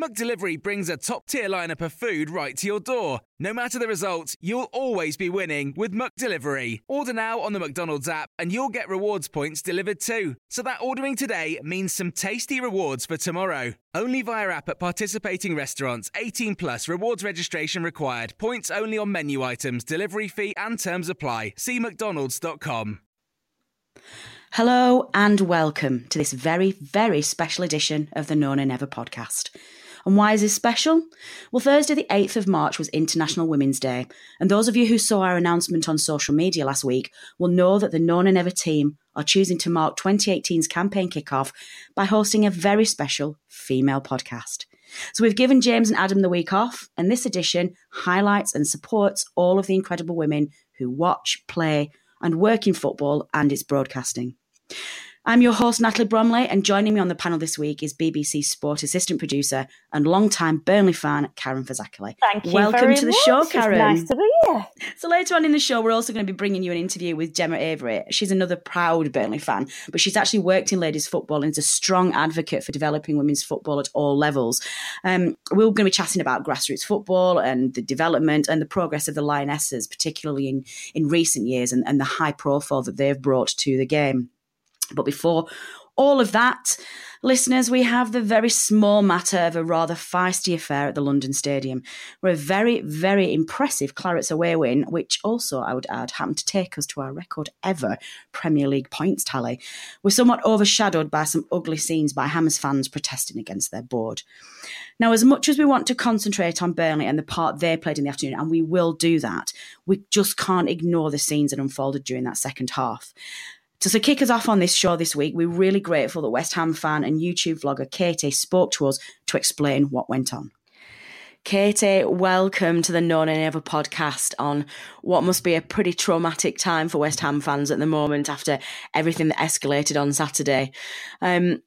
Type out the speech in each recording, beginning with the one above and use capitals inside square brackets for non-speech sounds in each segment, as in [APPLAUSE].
McDelivery brings a top-tier lineup of food right to your door. No matter the result, you'll always be winning with McDelivery. Order now on the McDonald's app and you'll get rewards points delivered too. So that ordering today means some tasty rewards for tomorrow. Only via app at participating restaurants. 18 plus rewards registration required. Points only on menu items, delivery fee and terms apply. See mcdonalds.com. Hello and welcome to this very, very special edition of the No Nay Never podcast. And why is this special? Well, Thursday, the 8th of March, was International Women's Day. And those of you who saw our announcement on social media last week will know that the No Nay Never team are choosing to mark 2018's campaign kickoff by hosting a very special female podcast. So we've given James and Adam the week off, and this edition highlights and supports all of the incredible women who watch, play, and work in football and its broadcasting. I'm your host, Natalie Bromley, and joining me on the panel this week is BBC Sport assistant producer and long-time Burnley fan, Karen Fazakali. Thank you. Welcome to the much. show, It's Karen. nice to be here. So later on in the show, we're also going to be bringing you an interview with Gemma Avery. She's another proud Burnley fan, but she's actually worked in ladies football and is a strong advocate for developing women's football at all levels. Um, we're going to be chatting about grassroots football and the development and the progress of the Lionesses, particularly in, in recent years, and, and the high profile that they've brought to the game. But before all of that, listeners, we have the very small matter of a rather feisty affair at the London Stadium, where a very, very impressive Clarets away win, which also, I would add, happened to take us to our record ever Premier League points tally, was somewhat overshadowed by some ugly scenes by Hammers fans protesting against their board. Now, as much as we want to concentrate on Burnley and the part they played in the afternoon, and we will do that, we just can't ignore the scenes that unfolded during that second half. So, to kick us off on this show this week, we're really grateful that West Ham fan and YouTube vlogger Katie spoke to us to explain what went on. Katie, welcome to the No Nay Never podcast on what must be a pretty traumatic time for West Ham fans at the moment after everything that escalated on Saturday. Um,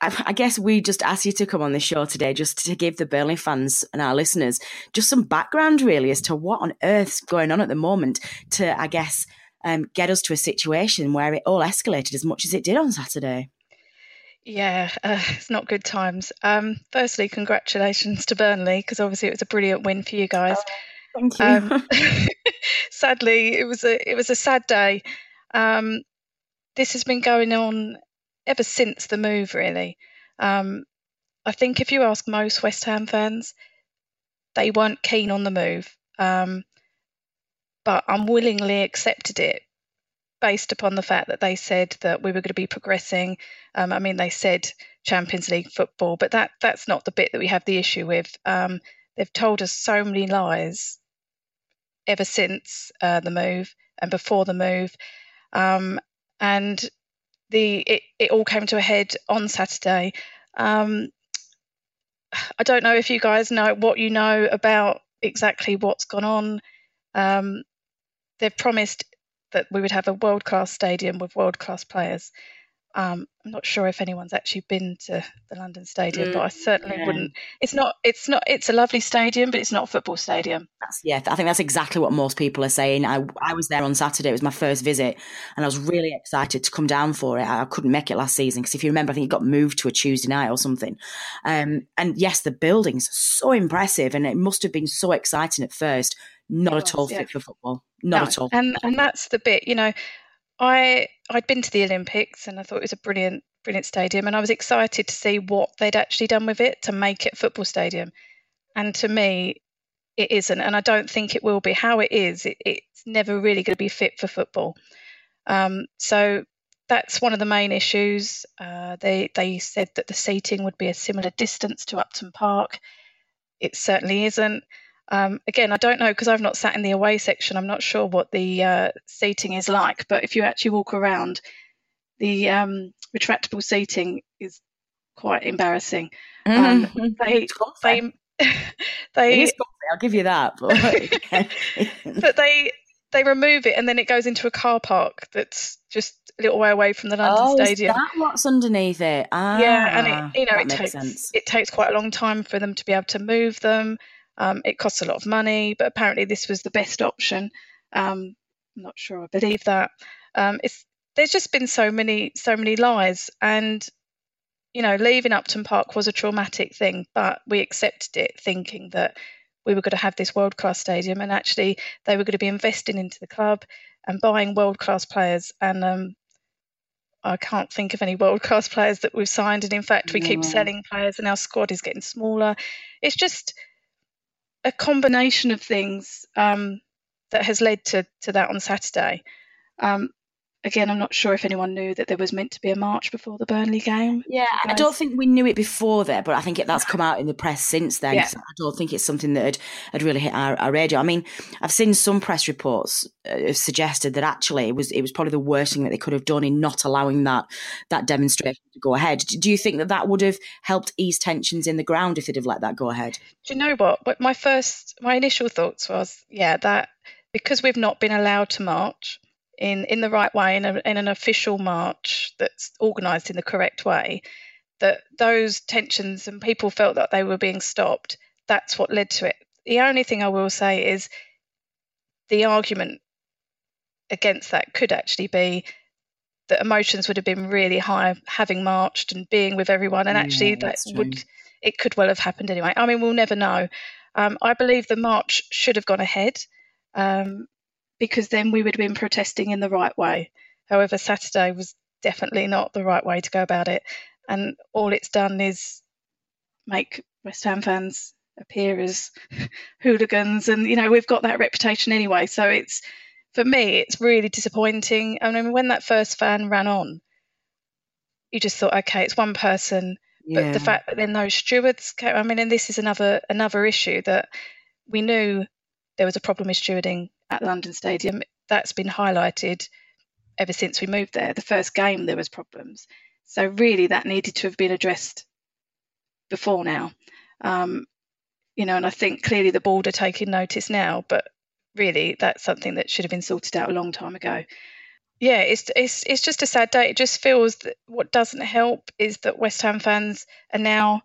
I, I guess we just asked you to come on the show today just to give the Burnley fans and our listeners just some background, really, as to what on earth's going on at the moment to, I guess, um, get us to a situation where it all escalated as much as it did on Saturday. Yeah, uh, it's not good times. Um, firstly, congratulations to Burnley because obviously it was a brilliant win for you guys. Thank you. Um, [LAUGHS] sadly, it was a it was a sad day. Um, this has been going on ever since the move, really. Um, I think if you ask most West Ham fans, they weren't keen on the move, um, but unwillingly accepted it based upon the fact that they said that we were going to be progressing. Um, I mean, they said Champions League football, but that that's not the bit that we have the issue with. Um, they've told us so many lies ever since uh, the move and before the move, um, and the it, it all came to a head on Saturday. Um, I don't know if you guys know what you know about exactly what's gone on. They've promised that we would have a world class stadium with world class players. Um, I'm not sure if anyone's actually been to the London Stadium, but I certainly yeah. wouldn't. It's not. It's not. It's a lovely stadium, but it's not a football stadium. That's, yeah, I think that's exactly what most people are saying. I, I was there on Saturday. It was my first visit, and I was really excited to come down for it. I, I couldn't make it last season because if you remember, I think it got moved to a Tuesday night or something. Um, and yes, the building's so impressive, and it must have been so exciting at first. Not at all was, yeah. fit for football. Not No, at all. And and that's the bit. You know, I I'd been to the Olympics and I thought it was a brilliant brilliant stadium, and I was excited to see what they'd actually done with it to make it football stadium. And to me, it isn't, and I don't think it will be. How it is, it, it's never really going to be fit for football. Um, so that's one of the main issues. Uh, they they said that the seating would be a similar distance to Upton Park. It certainly isn't. Um, again, I don't know because I've not sat in the away section. I'm not sure what the uh, seating is like. But if you actually walk around, the um, retractable seating is quite embarrassing. Um, Mm-hmm. they [LAUGHS] they [LAUGHS] they It is comfy, I'll give you that. [LAUGHS] But but they they remove it and then it goes into a car park that's just a little way away from the London oh, Stadium. is that what's underneath it? Ah, yeah, and it you know it takes sense. it takes quite a long time for them to be able to move them. Um, it costs a lot of money, but apparently this was the best option. Um, I'm not sure I believe that. Um, it's there's just been so many so many lies, and you know leaving Upton Park was a traumatic thing, but we accepted it, thinking that we were going to have this world class stadium, and actually they were going to be investing into the club and buying world class players, and um, I can't think of any world class players that we've signed. And in fact, we keep selling players, and our squad is getting smaller. It's just a combination of things um, that has led to, to that on Saturday. Um, again, I'm not sure if anyone knew that there was meant to be a march before the Burnley game. Yeah, I don't think we knew it before there, but I think it, that's come out in the press since then. Yeah. I don't think it's something that had, had really hit our, our radio. I mean, I've seen some press reports uh, have suggested that actually it was it was probably the worst thing that they could have done in not allowing that that demonstration to go ahead. Do you think that that would have helped ease tensions in the ground if they'd have let that go ahead? Do you know what? What my first, my initial thoughts was, yeah, that because we've not been allowed to march in in the right way, in, a, in an official march that's organised in the correct way, that those tensions and people felt that they were being stopped. That's what led to it. The only thing I will say is the argument against that could actually be that emotions would have been really high having marched and being with everyone, and Yeah, actually that true. would it could well have happened anyway. I mean, we'll never know. Um, I believe the march should have gone ahead um, because then we would have been protesting in the right way. However, Saturday was definitely not the right way to go about it, and all it's done is make West Ham fans appear as [LAUGHS] hooligans, and you know we've got that reputation anyway. So it's for me, it's really disappointing. I mean, when that first fan ran on, you just thought, okay, it's one person, but the fact that then those stewards came, I mean, and this is another another issue that we knew there was a problem with stewarding at London Stadium. That's been highlighted ever since we moved there. The first game there was problems, so really that needed to have been addressed before now. Um, you know, and I think clearly the board are taking notice now, but really that's something that should have been sorted out a long time ago. Yeah, it's it's it's just a sad day. It just feels that what doesn't help is that West Ham fans are now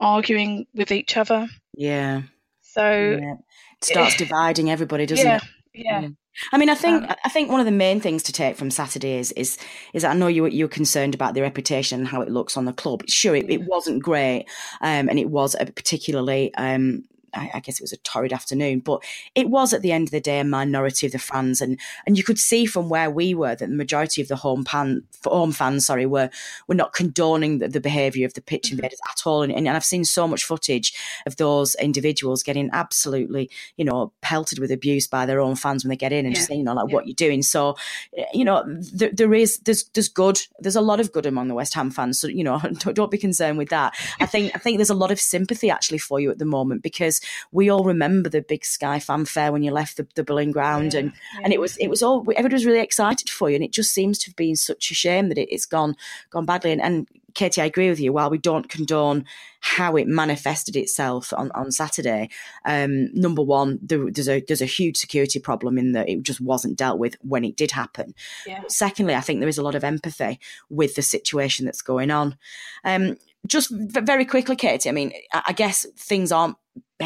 arguing with each other. yeah, So yeah. Starts dividing everybody, doesn't yeah, it? yeah, Yeah. I mean, I think Um, I think one of the main things to take from Saturday is is, is that I know you were you were concerned about the reputation and how it looks on the club. Sure, it, it wasn't great, um, and it was a particularly. Um, I I guess it was a torrid afternoon, but it was at the end of the day a minority of the fans, and and you could see from where we were that the majority of the home pan, home fans, sorry, were were not condoning the, the behaviour of the pitch Mm-hmm. invaders at all, and, and I've seen so much footage of those individuals getting absolutely, you know, pelted with abuse by their own fans when they get in and just Yeah. saying, you know, like Yeah. what you're doing. So, eh, you know, there, there is there's there's good, there's a lot of good among the West Ham fans. So, you know, [LAUGHS] don't, don't be concerned with that. I think I think there's a lot of sympathy actually for you at the moment because we all remember the big Sky fanfare when you left the, the Boleyn Ground, and and it was it was all everybody was really excited for you, and it just seems to have been such a shame that it, it's gone gone badly. And, and Katie, I agree with you. While we don't condone how it manifested itself on, on Saturday, um, number one, there, there's a there's a huge security problem in that it just wasn't dealt with when it did happen. yeah. Secondly, I think there is a lot of empathy with the situation that's going on. Um, just very quickly, Katie. I mean, I I guess things aren't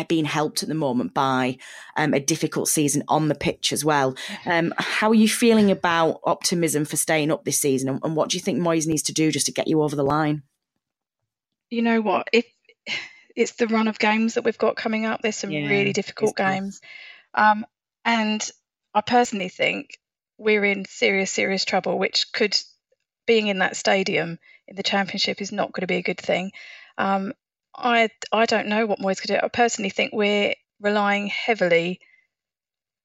being helped at the moment by um, a difficult season on the pitch as well. Um, how are you feeling about optimism for staying up this season, and, and what do you think Moyes needs to do just to get you over the line? You know what? If it's the run of games that we've got coming up, there's some Yeah, really difficult games, um, and I personally think we're in serious, serious trouble. Which could being in that stadium in the championship is not going to be a good thing. Um, I I don't know what Moyes could do. I personally think we're relying heavily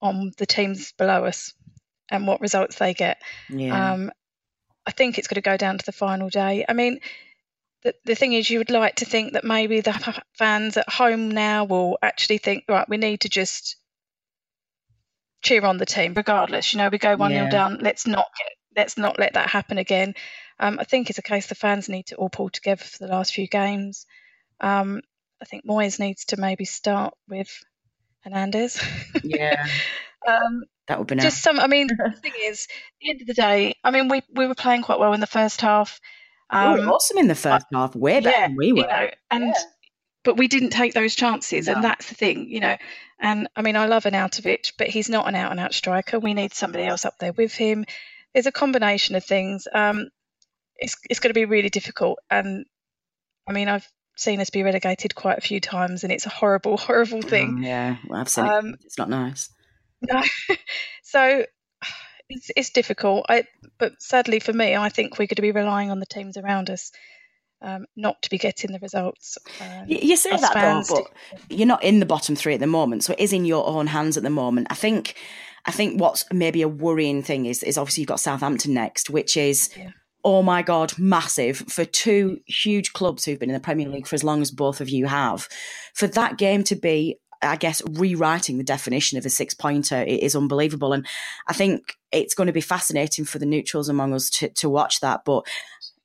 on the teams below us and what results they get. Yeah, Um, I think it's going to go down to the final day. I mean, the, the thing is, you would like to think that maybe the [LAUGHS] fans at home now will actually think, right, we need to just cheer on the team regardless. You know, we go one 0 yeah. down. Let's not get, let's not let that happen again. Um, I think it's a case the fans need to all pull together for the last few games. Um, I think Moyes needs to maybe start with Hernandez. Yeah. [LAUGHS] um, that would be nice. Just some. I mean, the [LAUGHS] thing is, at the end of the day, I mean, we we were playing quite well in the first half. Um, we were um, awesome in the first uh, half, way better yeah, than we were. You know, and yeah. but we didn't take those chances, no. and that's the thing, you know. And I mean, I love Arnautovic, but he's not an out and out striker. We need somebody else up there with him. There's a combination of things. Um, it's it's going to be really difficult, and I mean, I've seen us be relegated quite a few times, and it's a horrible, [LAUGHS] horrible thing. Um, yeah, well, I've seen um, it. It's not nice. No, [LAUGHS] so it's it's difficult. I, but sadly for me, I think we're going to be relying on the teams around us. Um, not to be getting the results. Um, you, say that though, but you're not in the bottom three at the moment, so it is in your own hands at the moment. I think, I think what's maybe a worrying thing is is obviously you've got Southampton next, which is yeah oh my God, massive for two huge clubs who've been in the Premier League for as long as both of you have. For that game to be, I guess, rewriting the definition of a six pointer is unbelievable. And I think it's going to be fascinating for the neutrals among us to, to watch that. But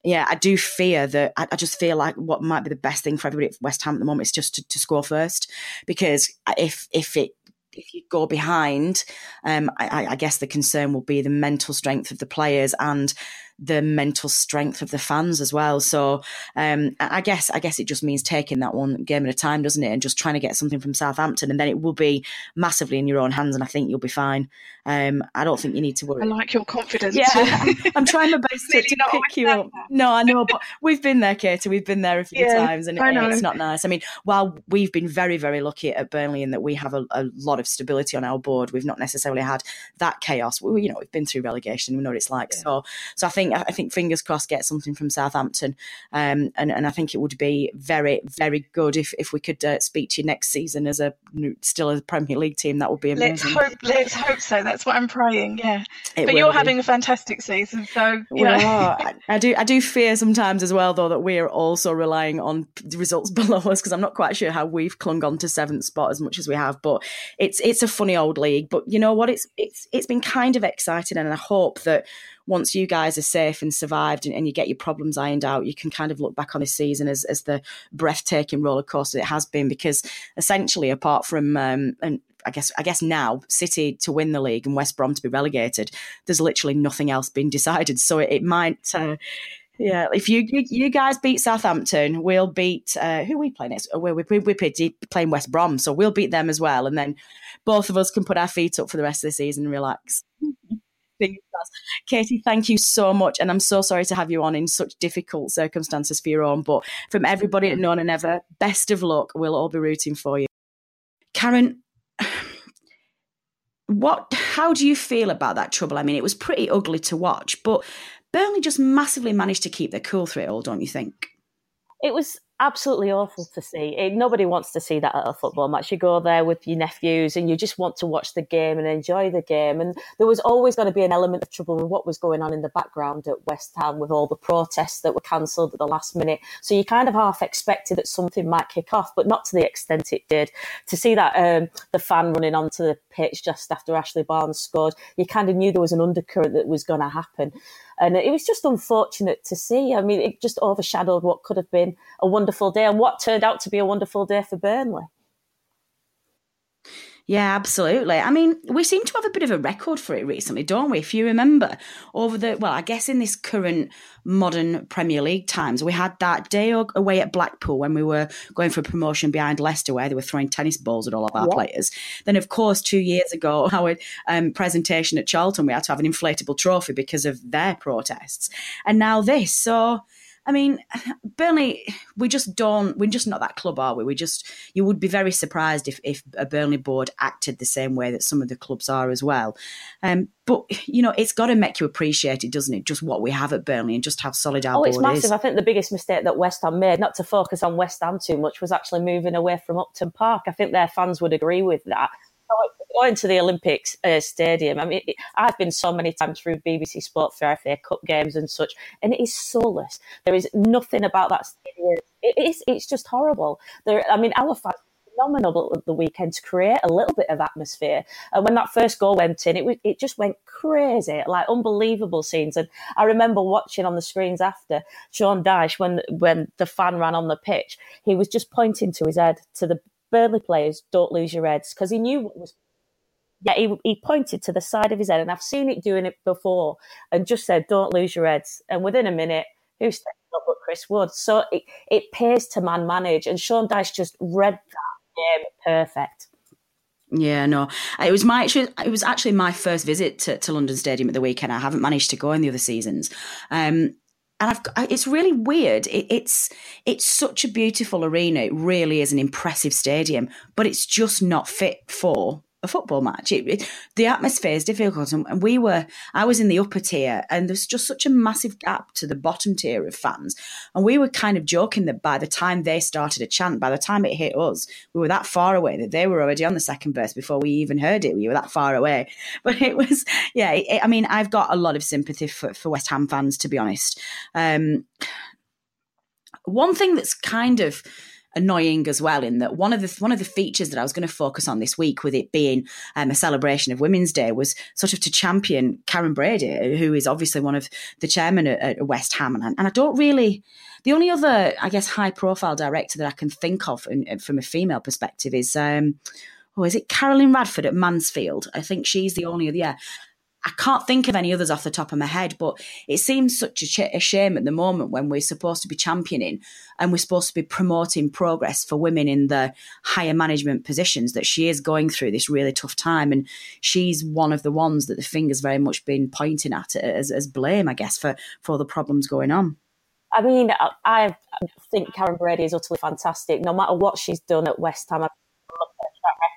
yeah, I do fear that I, I, just feel like what might be the best thing for everybody at West Ham at the moment is just to, to score first. Because if if it if you go behind, um, I, I, guess the concern will be the mental strength of the players and the mental strength of the fans as well. So um, I guess I guess it just means taking that one game at a time, doesn't it? And just trying to get something from Southampton, and then it will be massively in your own hands, and I think you'll be fine. Um, I don't think you need to worry. I like your confidence. Yeah, I'm, [LAUGHS] [LAUGHS] I'm trying my best to, to pick you up. No, I know, but we've been there, Katie. We've been there a few yeah, times, and it, it's not nice. I mean, while we've been very, very lucky at Burnley in that we have a, a lot of stability on our board, we've not necessarily had that chaos. We, you know, we've been through relegation. We know what it's like. Yeah. So, so I think I think fingers crossed get something from Southampton, um, and and I think it would be very very good if if we could uh, speak to you next season as a still a Premier League team. That would be amazing. Let's hope. Let's hope so. That's what I'm praying. Yeah, it but you're be. having a fantastic season, so know. [LAUGHS] I, I do I do fear sometimes as well though that we're also relying on the results [LAUGHS] below us because I'm not quite sure how we've clung on to seventh spot as much as we have. But it's it's a funny old league. But you know what? It's it's it's been kind of exciting, and I hope that once you guys are safe and survived and, and, you get your problems ironed out, you can kind of look back on this season as, as the breathtaking roller coaster it has been. Because essentially, apart from um, and I guess I guess now City to win the league and West Brom to be relegated, there's literally nothing else being decided. So it, it might. Uh, yeah, if you, you, you guys beat Southampton, we'll beat uh, who we play next. we we we we're playing West Brom, so we'll beat them as well, and then both of us can put our feet up for the rest of the season and relax. [LAUGHS] Katie, thank you so much. And I'm so sorry to have you on in such difficult circumstances for your own. But from everybody at No Nay Never, best of luck. We'll all be rooting for you. Karen, [SIGHS] what how do you feel about that trouble? I mean, it was pretty ugly to watch, but Burnley just massively managed to keep their cool through it all, don't you think? It was absolutely awful to see. It, nobody wants to see that at a football match. You go there with your nephews and you just want to watch the game and enjoy the game. And there was always going to be an element of trouble with what was going on in the background at West Ham with all the protests that were cancelled at the last minute. So you kind of half expected that something might kick off, but not to the extent it did. To see that um, the fan running onto the pitch just after Ashley Barnes scored, you kind of knew there was an undercurrent that was going to happen. And it was just unfortunate to see. I mean, it just overshadowed what could have been a wonderful day and what turned out to be a wonderful day for Burnley. Yeah, absolutely. I mean, we seem to have a bit of a record for it recently, don't we? If you remember, over the, well, I guess in this current modern Premier League times, we had that day away at Blackpool when we were going for a promotion behind Leicester where they were throwing tennis balls at all of our players. Then, of course, two years ago, [LAUGHS] our um, presentation at Charlton, we had to have an inflatable trophy because of their protests. And now this. So, I mean, Burnley, we just don't, we're just not that club, are we? We just, you would be very surprised if, if a Burnley board acted the same way that some of the clubs are as well. Um, but, you know, it's got to make you appreciate it, doesn't it? Just what we have at Burnley and just how solid our oh, it's massive. Is. I think the biggest mistake that West Ham made, not to focus on West Ham too much, was actually moving away from Upton Park. I think their fans would agree with that going to the Olympics uh, Stadium. I mean, I've been so many times through BBC Sport for FA Cup games and such, and it is soulless. There is nothing about that stadium. It is. It's just horrible. There. I mean, our fans phenomenal at the weekend to create a little bit of atmosphere. And when that first goal went in, it it just went crazy, like unbelievable scenes. And I remember watching on the screens after Sean Dyche when when the fan ran on the pitch, he was just pointing to his head to the Burnley players, "Don't lose your heads," because he knew what was yeah, he, he pointed to the side of his head, and I've seen it doing it before, and just said, "Don't lose your heads." And within a minute, who stepped up but Chris Wood? So it, it pays to man manage, and Sean Dyche just read that game perfect. Yeah, no, it was my it was actually my first visit to, to London Stadium at the weekend. I haven't managed to go in the other seasons, um, and I've it's really weird. It, it's it's such a beautiful arena. It really is an impressive stadium, but it's just not fit for a football match. It, it, the atmosphere is difficult, and we were. I was in the upper tier, and there's just such a massive gap to the bottom tier of fans. And we were kind of joking that by the time they started a chant, by the time it hit us, we were that far away that they were already on the second verse before we even heard it. We were that far away, [LAUGHS] but it was, yeah. It, I mean, I've got a lot of sympathy for, for West Ham fans, to be honest. Um, one thing that's kind of annoying as well in that one of the one of the features that I was going to focus on this week with it being um, a celebration of Women's Day was sort of to champion Karren Brady, who is obviously one of the chairman at, at West Ham, and, and I don't really. The only other, I guess, high profile director that I can think of in, from a female perspective is, um, oh, is it Carolyn Radford at Mansfield? I think she's the only other. Yeah, I can't think of any others off the top of my head, but it seems such a, ch- a, shame at the moment when we're supposed to be championing and we're supposed to be promoting progress for women in the higher management positions that she is going through this really tough time. And she's one of the ones that the finger's very much been pointing at as, as blame, I guess, for, for all the problems going on. I mean, I, I think Karren Brady is utterly fantastic. No matter what she's done at West Ham,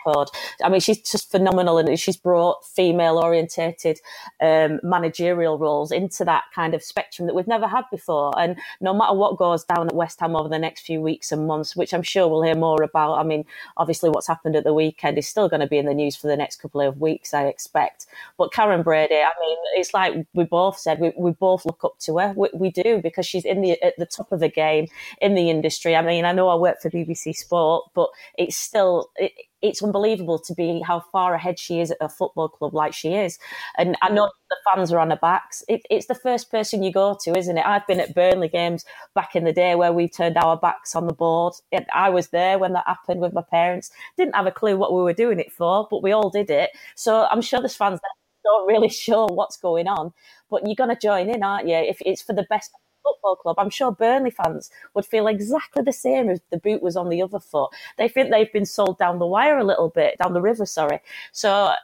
record. I mean, she's just phenomenal, and she's brought female orientated um, managerial roles into that kind of spectrum that we've never had before. And no matter what goes down at West Ham over the next few weeks and months, which I'm sure we'll hear more about. I mean, obviously, what's happened at the weekend is still going to be in the news for the next couple of weeks, I expect. But Karren Brady, I mean, it's like we both said, we, we both look up to her. We, we do because she's in the at the top of the game in the industry. I mean, I know I work for BBC Sport, but it's still. It, it's unbelievable to be how far ahead she is at a football club like she is. And I know the fans are on her backs. It, it's the first person you go to, isn't it? I've been at Burnley games back in the day where we turned our backs on the board. I was there when that happened with my parents. Didn't have a clue what we were doing it for, but we all did it. So I'm sure there's fans that don't really [LAUGHS] sure what's going on, but you're going to join in, aren't you? If it's for the best football club, I'm sure Burnley fans would feel exactly the same if the boot was on the other foot. They think they've been sold down the wire a little bit, down the river, sorry. So uh,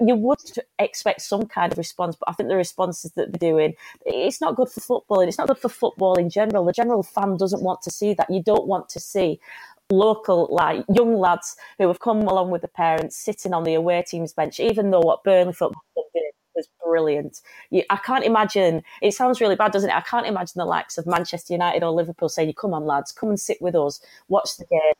you would expect some kind of response, but I think the responses that they're doing, it's not good for football and it's not good for football in general. The general fan doesn't want to see that. You don't want to see local like young lads who have come along with the parents sitting on the away team's bench, even though what Burnley football did was brilliant. I can't imagine. It sounds really bad, doesn't it? I can't imagine the likes of Manchester United or Liverpool saying, "Come on, lads, come and sit with us, watch the game."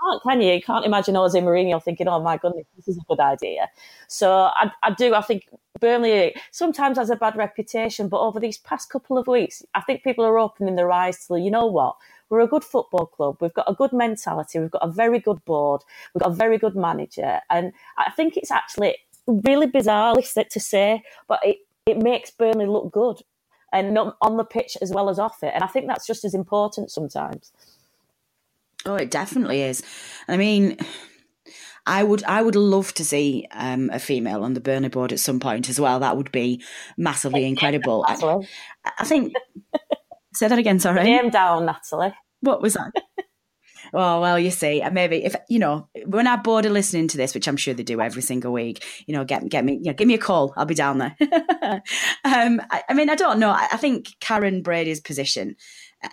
Can't, can you? You can't imagine Jose Mourinho thinking, "Oh my goodness, this is a good idea." So I, I do. I think Burnley sometimes has a bad reputation, but over these past couple of weeks, I think people are opening their eyes to, you know what? We're a good football club. We've got a good mentality. We've got a very good board. We've got a very good manager. And I think it's actually really bizarre to say, but it, it makes Burnley look good and not on the pitch as well as off it. And I think that's just as important sometimes. Oh, it definitely is. I mean, I would I would love to see um, a female on the Burnley board at some point as well. That would be massively [LAUGHS] incredible. I, I, think. say that again. Sorry. Name down, Natalie. What was that? Oh well, you see, maybe if you know when our board are listening to this, which I'm sure they do every single week, you know, get get me, you know, give me a call. I'll be down there. [LAUGHS] um, I, I, mean, I don't know. I, I, think karren Brady's position.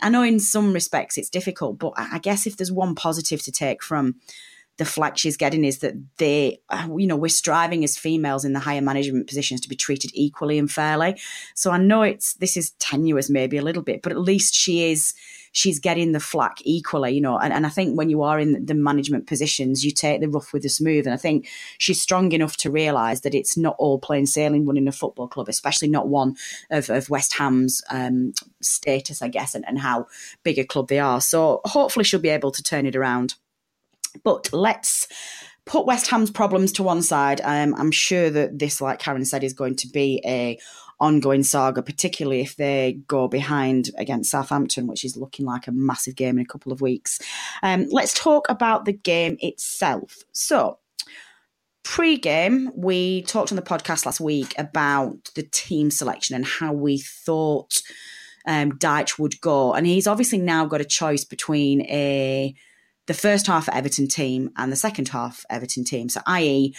I know in some respects it's difficult, but I guess if there's one positive to take from the flack she's getting is that they, uh, you know, we're striving as females in the higher management positions to be treated equally and fairly. So I know it's this is tenuous maybe a little bit, but at least she is she's getting the flack equally, you know. And, and I think when you are in the management positions, you take the rough with the smooth. And I think she's strong enough to realise that it's not all plain sailing running a football club, especially not one of, of West Ham's um, status, I guess, and, and how big a club they are. So hopefully she'll be able to turn it around. But let's put West Ham's problems to one side. Um, I'm sure that this, like Karen said, is going to be a ongoing saga, particularly if they go behind against Southampton, which is looking like a massive game in a couple of weeks. Um, let's talk about the game itself. So, pre game, we talked on the podcast last week about the team selection and how we thought um, Dyche would go. And he's obviously now got a choice between a the first half Everton team and the second half Everton team. So, i.e.,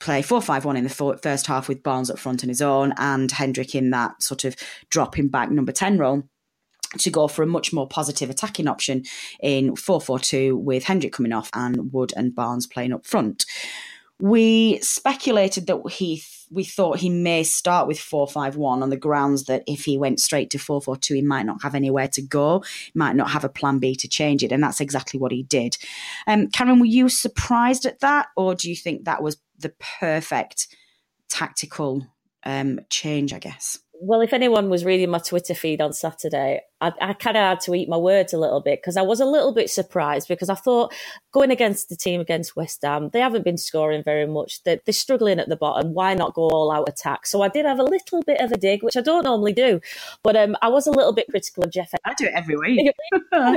play 4 5 1 in the first half with Barnes up front on his own and Hendrick in that sort of dropping back number 10 role to go for a much more positive attacking option in 4 4 2 with Hendrick coming off and Wood and Barnes playing up front. We speculated that he we thought he may start with 451 on the grounds that if he went straight to 442 he might not have anywhere to go might not have a plan b to change it and that's exactly what he did. Um, karen were you surprised at that or do you think that was the perfect tactical um, change i guess? Well, if anyone was reading my Twitter feed on Saturday, I, I kind of had to eat my words a little bit because I was a little bit surprised because I thought going against the team against West Ham, they haven't been scoring very much. They're, they're struggling at the bottom. Why not go all out attack? So I did have a little bit of a dig, which I don't normally do, but um, I was a little bit critical of Jeff. I do it every week.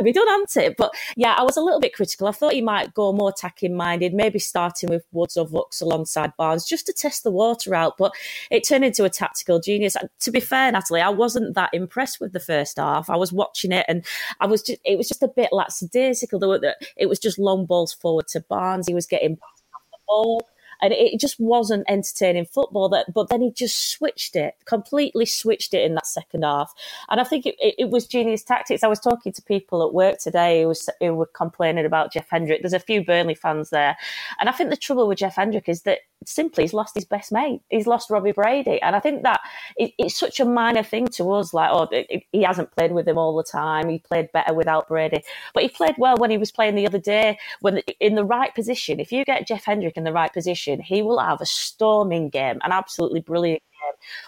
we don't answer it, but yeah, I was a little bit critical. I thought he might go more attacking minded, maybe starting with Woods or Vokes alongside Barnes just to test the water out. But it turned into a tactical genius. To be fair, Natalie, I wasn't that impressed with the first half. I was watching it and I was just, it was just a bit lackadaisical. It was just long balls forward to Barnes. He was getting off the ball and it just wasn't entertaining football. That, but then he just switched it, completely switched it in that second half. And I think it, it, it was genius tactics. I was talking to people at work today who, was, who were complaining about Jeff Hendrick. There's a few Burnley fans there, and I think the trouble with Jeff Hendrick is that simply he's lost his best mate. He's lost Robbie Brady, and I think that it, it's such a minor thing to us. Like, oh, it, he hasn't played with him all the time. He played better without Brady, but he played well when he was playing the other day. When in the right position, if you get Jeff Hendrick in the right position, he will have a storming game, an absolutely brilliant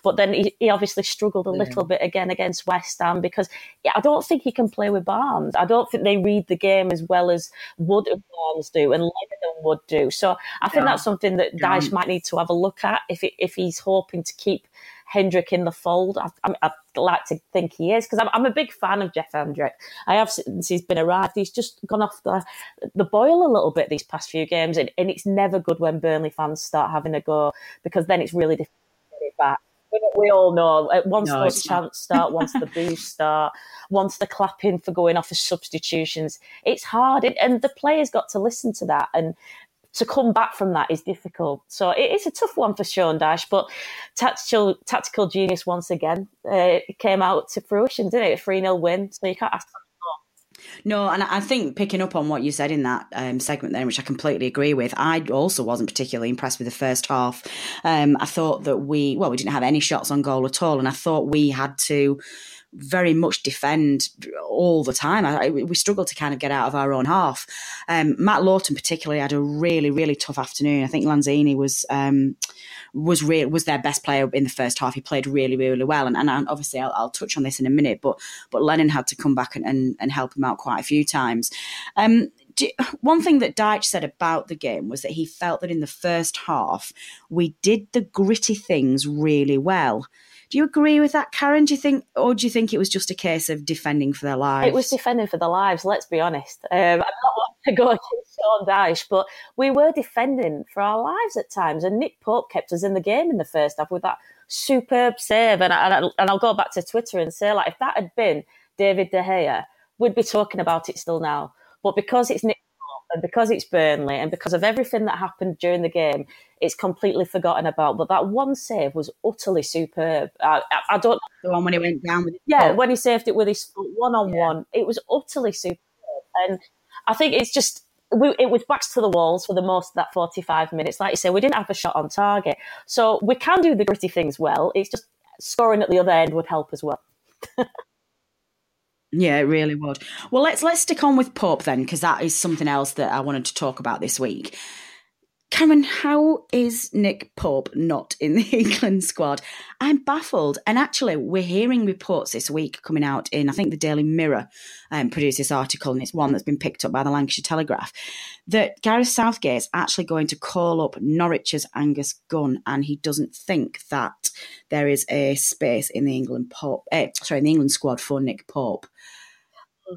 but then he, he obviously struggled a little bit again against West Ham because yeah, I don't think he can play with Barnes. I don't think they read the game as well as Wood and Barnes do and Lennon would do. So I think yeah. that's something that yeah. Dyche might need to have a look at if it, if he's hoping to keep Hendrick in the fold. I, I, I like to think he is because I'm, I'm, a big fan of Jeff Hendrick. I have since he's been arrived. He's just gone off the the boil a little bit these past few games, and, and it's never good when Burnley fans start having a go because then it's really difficult it back we all know once no, those chants start, once the boos [LAUGHS] start, once the clapping for going off as substitutions, it's hard. And the players got to listen to that. And to come back from that is difficult. So it is a tough one for Sean Dyche, but tactical, tactical genius once again uh, came out to fruition, didn't it? A 3 0 win. So you can't ask no, and I think picking up on what you said in that um, segment then, which I completely agree with, I also wasn't particularly impressed with the first half. Um, I thought that we, well, we didn't have any shots on goal at all, and I thought we had to very much defend all the time. I, we struggled to kind of get out of our own half. Um, Matt Lowton particularly had a really, really tough afternoon. I think Lanzini was um, was real was their best player in the first half. He played really, really well, and, and obviously I'll, I'll, touch on this in a minute. But but Lennon had to come back and, and, and help him out quite a few times. Um, one thing that Dyche said about the game was that he felt that in the first half we did the gritty things really well. Do you agree with that, Karen? Do you think, or do you think it was just a case of defending for their lives? It was defending for their lives. Let's be honest. Um, I'm not to [LAUGHS] go against Sean Dyche, but we were defending for our lives at times, and Nick Pope kept us in the game in the first half with that superb save. And, I, and I'll go back to Twitter and say, like, if that had been David De Gea, we'd be talking about it still now. But because it's Nick Pope and because it's Burnley and because of everything that happened during the game, it's completely forgotten about. But that one save was utterly superb. I, I, I don't the one when he went down with yeah foot. when he saved it with his foot one on one. It was utterly superb, and I think it's just we, it was backs to the walls for the most of that 45 minutes. Like you say, we didn't have a shot on target. So we can do the gritty things well. It's just scoring at the other end would help as well. Yeah, it really would. Well, let's let's stick on with Pope then, because that is something else that I wanted to talk about this week. Cameron, how is Nick Pope not in the [LAUGHS] England squad? I'm baffled. And actually, we're hearing reports this week coming out in, I think, the Daily Mirror um, produced this article, and it's one that's been picked up by the Lancashire Telegraph, that Gareth Southgate is actually going to call up Norwich's Angus Gunn, and he doesn't think that there is a space in the England Pope, eh, sorry, in the England squad for Nick Pope.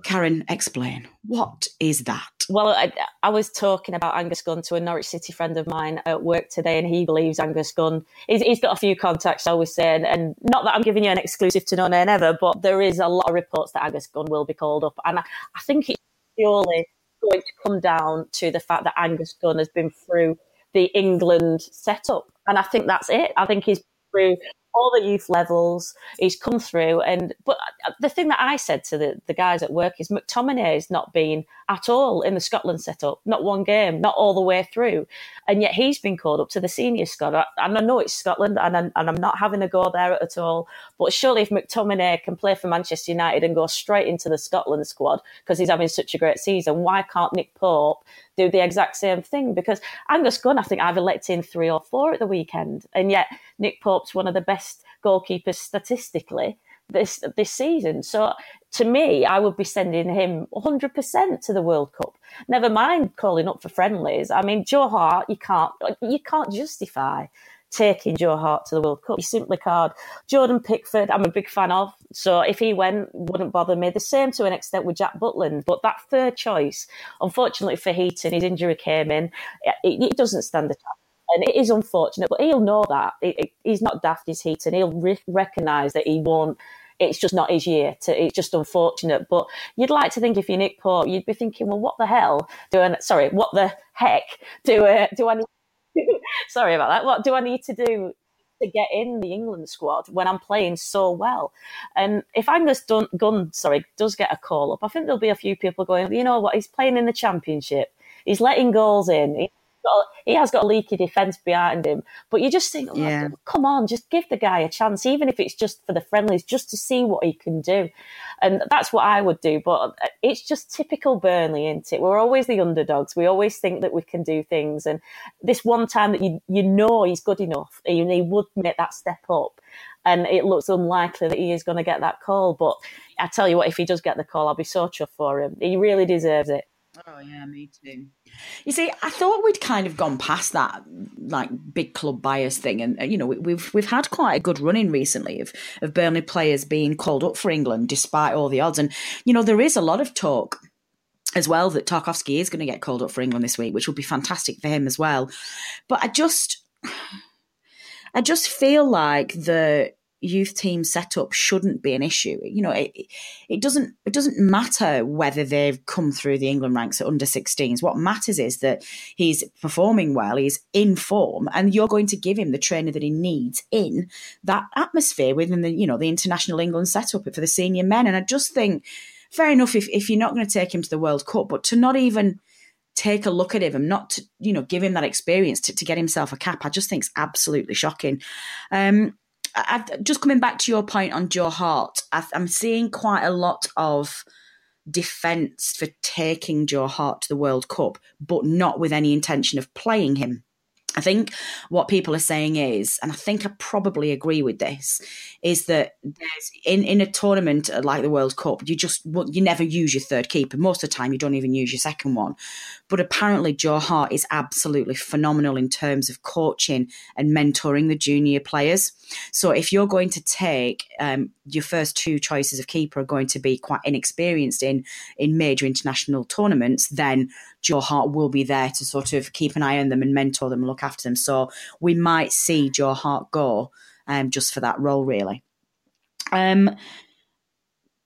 Karen, explain. What is that? Well, I, I, was talking about Angus Gunn to a Norwich City friend of mine at work today, and he believes Angus Gunn. He's, he's got a few contacts, I was saying, and not that I'm giving you an exclusive to No Nay Never, but there is a lot of reports that Angus Gunn will be called up, and I, I think it's purely going to come down to the fact that Angus Gunn has been through the England setup, and I think that's it. I think he's through all the youth levels. He's come through, and but uh, the thing that I said to the, the guys at work is McTominay has not been at all in the Scotland setup, not one game, not all the way through, and yet he's been called up to the senior squad. And I know it's Scotland, and I'm, and I'm not having a go there at all. But surely, if McTominay can play for Manchester United and go straight into the Scotland squad because he's having such a great season, why can't Nick Pope do the exact same thing? Because Angus Gunn, I think, I've elected in three or four at the weekend, and yet Nick Pope's one of the best goalkeepers statistically this this season. So to me, I would be sending him 100% to the World Cup. Never mind calling up for friendlies. I mean, Joe Hart, you can't you can't justify taking Joe Hart to the World Cup. You simply can't. Jordan Pickford, I'm a big fan of. So if he went, wouldn't bother me. The same to an extent with Jack Butland. But that third choice, unfortunately for Heaton, his injury came in. It, it doesn't stand a chance and it is unfortunate, but he'll know that. he's not daft, he's Heaton. He'll re- recognise that he won't it's just not his year. To, it's just unfortunate. But you'd like to think if you're Nick Pope, you'd be thinking, well, what the hell do I, sorry, what the heck do, uh, do I need, [LAUGHS] sorry about that. What do I need to do to get in the England squad when I'm playing so well? And if Angus Dun- Gunn, sorry, does get a call up, I think there'll be a few people going, you know what, he's playing in the championship. He's letting goals in got, he has got a leaky defence behind him. But you just think, oh, yeah. come on, just give the guy a chance, even if it's just for the friendlies, just to see what he can do. And that's what I would do. But uh, it's just typical Burnley, isn't it? We're always the underdogs. We always think that we can do things. And this one time that you you know he's good enough, he, he would make that step up. And it looks unlikely that he is going to get that call. But I tell you what, if he does get the call, I'll be so chuffed for him. He really deserves it. Oh yeah, me too. You see, I thought we'd kind of gone past that like big club bias thing, and uh, you know we've we've had quite a good running recently of of Burnley players being called up for England despite all the odds, and you know there is a lot of talk as well that Tarkowski is going to get called up for England this week, which will be fantastic for him as well. But I just, I just feel like the youth team setup shouldn't be an issue. You know, it, it doesn't it doesn't matter whether they've come through the England ranks at under 16s. What matters is that he's performing well, he's in form, and you're going to give him the trainer that he needs in that atmosphere within the you know the international England setup for the senior men. And I just think, fair enough if if you're not going to take him to the World Cup, but to not even take a look at him not to you know give him that experience to, to get himself a cap i just think it's absolutely shocking um I, just coming back to your point on Joe Hart, I, I'm seeing quite a lot of defence for taking Joe Hart to the World Cup, but not with any intention of playing him. I think what people are saying is, and I think I probably agree with this, is that in, in a tournament like the World Cup, you just you never use your third keeper. Most of the time, you don't even use your second one. But apparently, Joe Hart is absolutely phenomenal in terms of coaching and mentoring the junior players. So if you're going to take um, your first two choices of keeper are going to be quite inexperienced in in major international tournaments, then Joe Hart will be there to sort of keep an eye on them and mentor them and look after them. So we might see Joe Hart go um, just for that role, really. Um,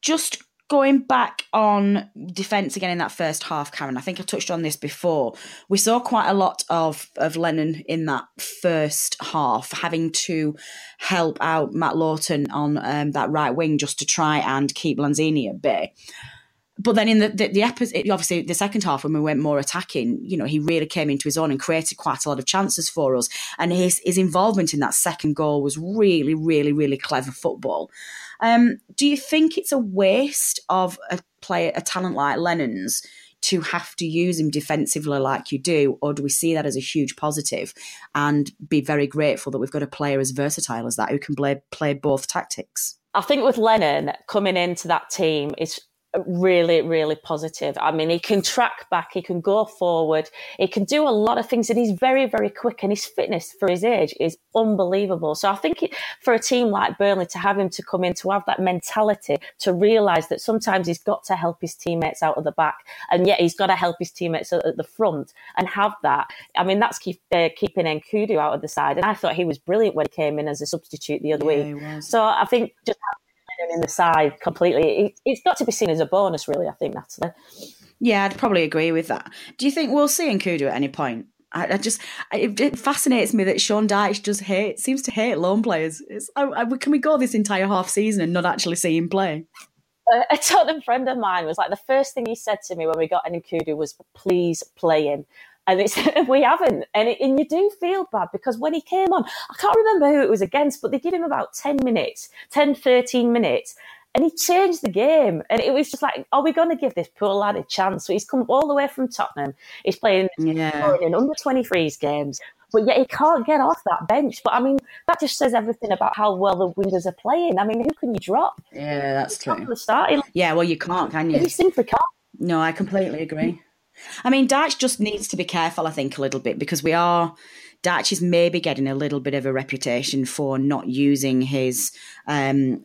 just going back on defence again in that first half, Karen, I think I touched on this before. We saw quite a lot of, of Lennon in that first half, having to help out Matt Lowton on um, that right wing just to try and keep Lanzini at bay. but then in the the, the episode, obviously the second half when we went more attacking, you know, he really came into his own and created quite a lot of chances for us. And his his involvement in that second goal was really, really, really clever football. Um, do you think it's a waste of a player, a talent like Lennon's? To have to use him defensively like you do, or do we see that as a huge positive and be very grateful that we've got a player as versatile as that who can play play both tactics? I think with Lennon coming into that team, it's really, really positive. I mean, he can track back, he can go forward, he can do a lot of things, and he's very, very quick. And his fitness for his age is unbelievable. So I think it, for a team like Burnley to have him to come in to have that mentality to realise that sometimes he's got to help his teammates out of the back, and yet he's got to help his teammates at the front and have that. I mean, that's keep, uh, keeping Nkoudou out of the side, and I thought he was brilliant when he came in as a substitute the other yeah, week. So I think just in the side completely. It's got to be seen as a bonus, really. I think Natalie. Yeah, I'd probably agree with that. Do you think we'll see Nkoudou at any point? I, I just it, it, fascinates me that Sean Dyche just hate seems to hate loan players. It's, I, I, can we go this entire half season and not actually see him play? a Tottenham friend of mine was like the first thing he said to me when we got Nkoudou was, "Please play him." And it's [LAUGHS] we haven't and, it, and you do feel bad because when he came on i can't remember who it was against but they gave him about 10 minutes 10 13 minutes and he changed the game and it was just like are we going to give this poor lad a chance so he's come all the way from tottenham he's playing yeah. in under 23s games but yet he can't get off that bench. But I mean, that just says everything about how well the wingers are playing. I mean, who can you drop? Yeah, that's true. The start. Yeah, well, you can't, can you? He simply can't. No, I completely agree. I mean, Dyche just needs to be careful, I think, a little bit because we are. Dyche is maybe getting a little bit of a reputation for not using his um,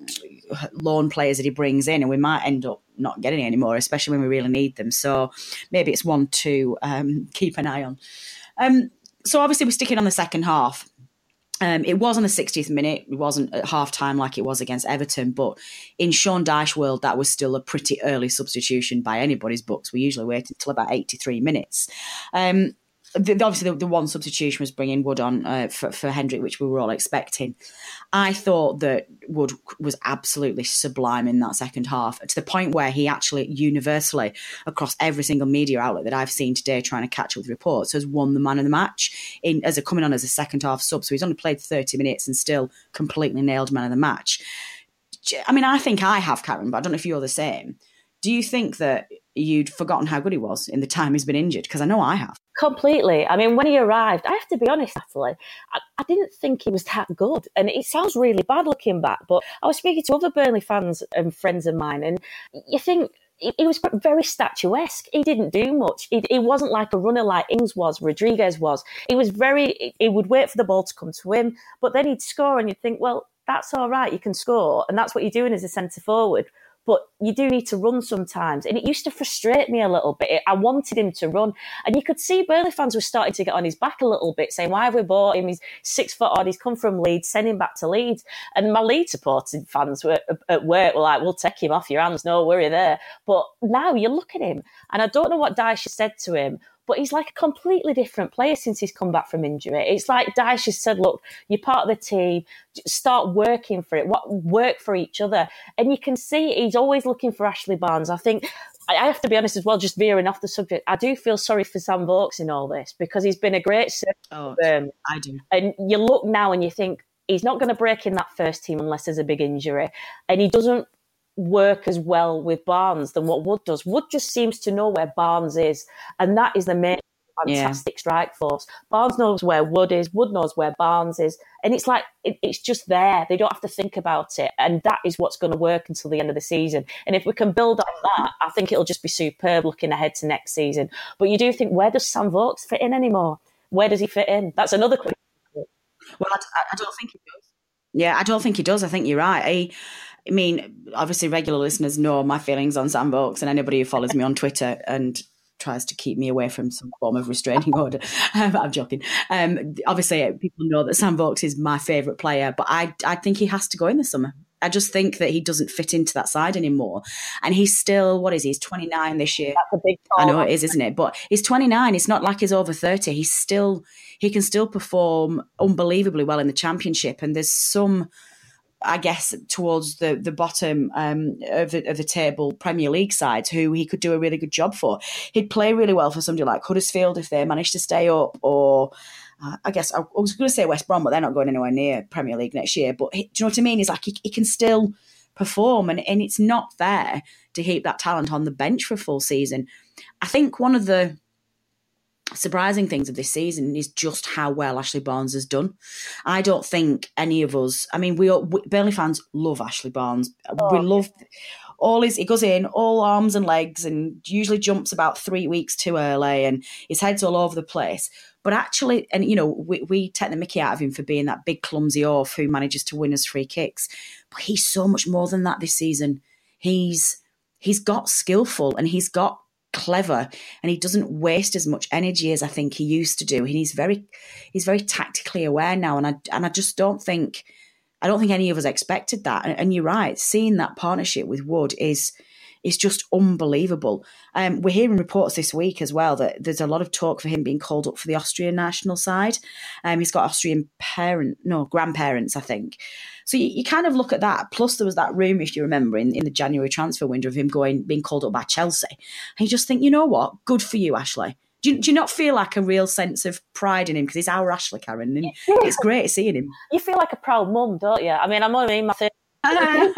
loan players that he brings in, and we might end up not getting any more, especially when we really need them. So maybe it's one to um, keep an eye on. Um, so obviously we're sticking on the second half. Um, it was on the 60th minute. It wasn't at half time like it was against Everton, but in Sean Dyche world, that was still a pretty early substitution by anybody's books. We usually wait until about 83 minutes. Um, the, obviously the, the, one substitution was bringing Wood on uh, for, for Hendrick, which we were all expecting. I thought that Wood was absolutely sublime in that second half to the point where he actually universally across every single media outlet that I've seen today trying to catch up with reports has won the man of the match in as a coming on as a second half sub. So he's only played 30 minutes and still completely nailed man of the match. I mean, I think I have, Karen, but I don't know if you're the same. Do you think that you'd forgotten how good he was in the time he's been injured? Because I know I have. Completely. I mean, when he arrived, I have to be honest, Natalie, I, I, didn't think he was that good. And it sounds really bad looking back, but I was speaking to other Burnley fans and friends of mine, and you think he was very statuesque. He didn't do much. He, he, wasn't like a runner like Ings was, Rodriguez was. He was very, he would wait for the ball to come to him, but then he'd score and you'd think, well, that's all right, you can score. And that's what you're doing as a centre forward but you do need to run sometimes. And it used to frustrate me a little bit. I wanted him to run. And you could see Burnley fans were starting to get on his back a little bit, saying, Why have we bought him? He's six foot odd. He's come from Leeds. Send him back to Leeds. And my Leeds supporting fans were at work were like, We'll take him off your hands. No worry there. But now you look at him, and I don't know what Dyche said to him, but he's like a completely different player since he's come back from injury. It's like Dyche has said, look, you're part of the team, start working for it, what work for each other. And you can see he's always looking for Ashley Barnes. I think I have to be honest as well, just veering off the subject. I do feel sorry for Sam Vokes in all this because he's been a great servant. Oh, um, I do. And you look now and you think he's not going to break in that first team unless there's a big injury. And he doesn't work as well with Barnes than what Wood does. Wood just seems to know where Barnes is, and that is the main fantastic yeah. strike force. Barnes knows where Wood is, Wood knows where Barnes is, and it's like it, it's just there. They don't have to think about it, and that is what's going to work until the end of the season. And if we can build on that, I think it'll just be superb looking ahead to next season. But you do think where does Sam Vokes fit in anymore? Where does he fit in? That's another question. Well, I, I don't think he does. Yeah, I don't think he does. I think you're right. I, I mean, obviously, regular listeners know my feelings on Sam Vokes, and anybody who follows me on Twitter and tries to keep me away from some form of restraining order. [LAUGHS] Um, I'm joking. Um, obviously, people know that Sam Vokes is my favourite player, but I, I think he has to go in the summer. I just think that he doesn't fit into that side anymore. And he's still, what is he? He's 29 this year. That's a big I know it is, isn't it? But he's 29. It's not like he's over 30. He's still, he can still perform unbelievably well in the championship. And there's some I guess towards the the bottom um, of, the, of the table Premier League sides who he could do a really good job for. He'd play really well for somebody like Huddersfield if they managed to stay up, or uh, I guess I was going to say West Brom, but they're not going anywhere near Premier League next year. But he, do you know what I mean? He's like he, he can still perform, and, and it's not fair to keep that talent on the bench for a full season. I think one of the surprising things of this season is just how well Ashley Barnes has done. I don't think any of us, I mean, we, all, we Burnley fans love Ashley Barnes. Oh. We love all his, he goes in all arms and legs and usually jumps about three weeks too early and his head's all over the place. But actually, and you know, we, we take the mickey out of him for being that big clumsy off who manages to win us free kicks. But he's so much more than that this season. He's he's got skillful and he's got clever and he doesn't waste as much energy as I think he used to do. And he's very he's very tactically aware now and I and I just don't think I don't think any of us expected that. And, and you're right, seeing that partnership with Wood is is just unbelievable. Um, we're hearing reports this week as well that there's a lot of talk for him being called up for the Austrian national side. Um, he's got Austrian parent, no grandparents, I think. So you, you, kind of look at that. Plus, there was that room, if you remember, in, in the January transfer window of him going being called up by Chelsea, and you just think, you know what, good for you, Ashley. Do you, do you not feel like a real sense of pride in him because he's our Ashley, Karen, and it's great seeing him. You feel like a proud mum, don't you? I mean, I'm only in my a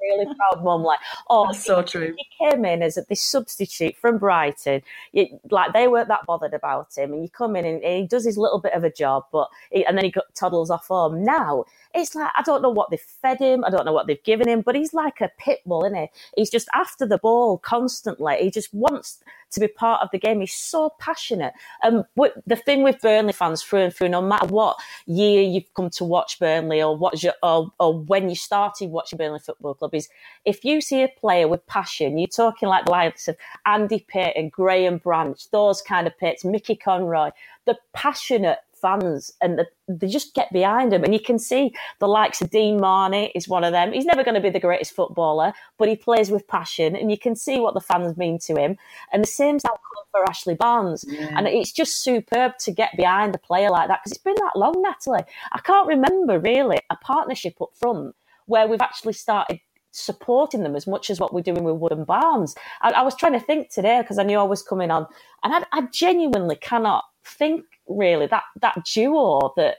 really proud mum. Like, oh, That's so true. He came in as this substitute from Brighton. You, like they weren't that bothered about him, and you come in and he does his little bit of a job, but he, and then he got, toddles off home. Now it's like I don't know what they've fed him, I don't know what they've given him, but he's like a pit bull, isn't he? He's just after the ball constantly. He just wants to be part of the game. He's so passionate. Um, the thing with Burnley fans through and through, no matter what year you've come to watch Burnley or your, or, or when you started watching Burnley Football Club, is if you see a player with passion, you're talking like the likes of Andy Payton, Graham Branch, those kind of pits, Mickey Conroy, the passionate fans and the, they just get behind him. And you can see the likes of Dean Marney is one of them. He's never going to be the greatest footballer, but he plays with passion and you can see what the fans mean to him. And the same's outcome for Ashley Barnes. Yeah. And it's just superb to get behind a player like that because it's been that long, Natalie. I can't remember really a partnership up front where we've actually started supporting them as much as what we're doing with Wood and Barnes. I, I was trying to think today because I knew I was coming on, and I, I, genuinely cannot think really that that duo that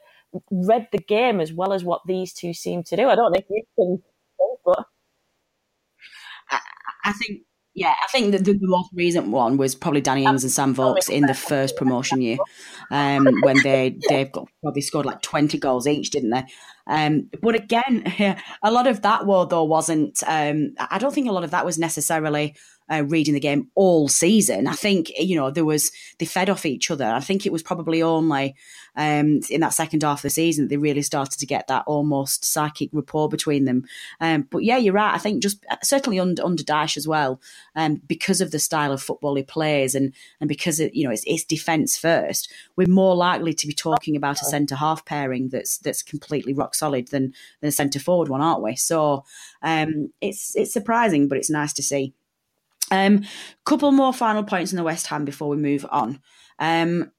read the game as well as what these two seem to do. I don't know if you can, but I, I think yeah, I think the, the, the, most recent one was probably Danny Ings and Sam Vokes in the first promotion year, um, when they they've got probably scored like twenty goals each, didn't they? Um, but again, [LAUGHS] a lot of that war though wasn't. Um, I don't think a lot of that was necessarily uh, reading the game all season. I think you know there was they fed off each other. I think it was probably only um, in that second half of the season that they really started to get that almost psychic rapport between them. Um, but yeah, you're right. I think just uh, certainly under under Dyche as well, um, because of the style of football he plays and and because it, you know it's, it's defence first, we're more likely to be talking about a centre half pairing that's that's completely rock solid than than centre forward one, aren't we? So um, it's it's surprising, but it's nice to see. Um, couple more final points in the West Ham before we move on. Um,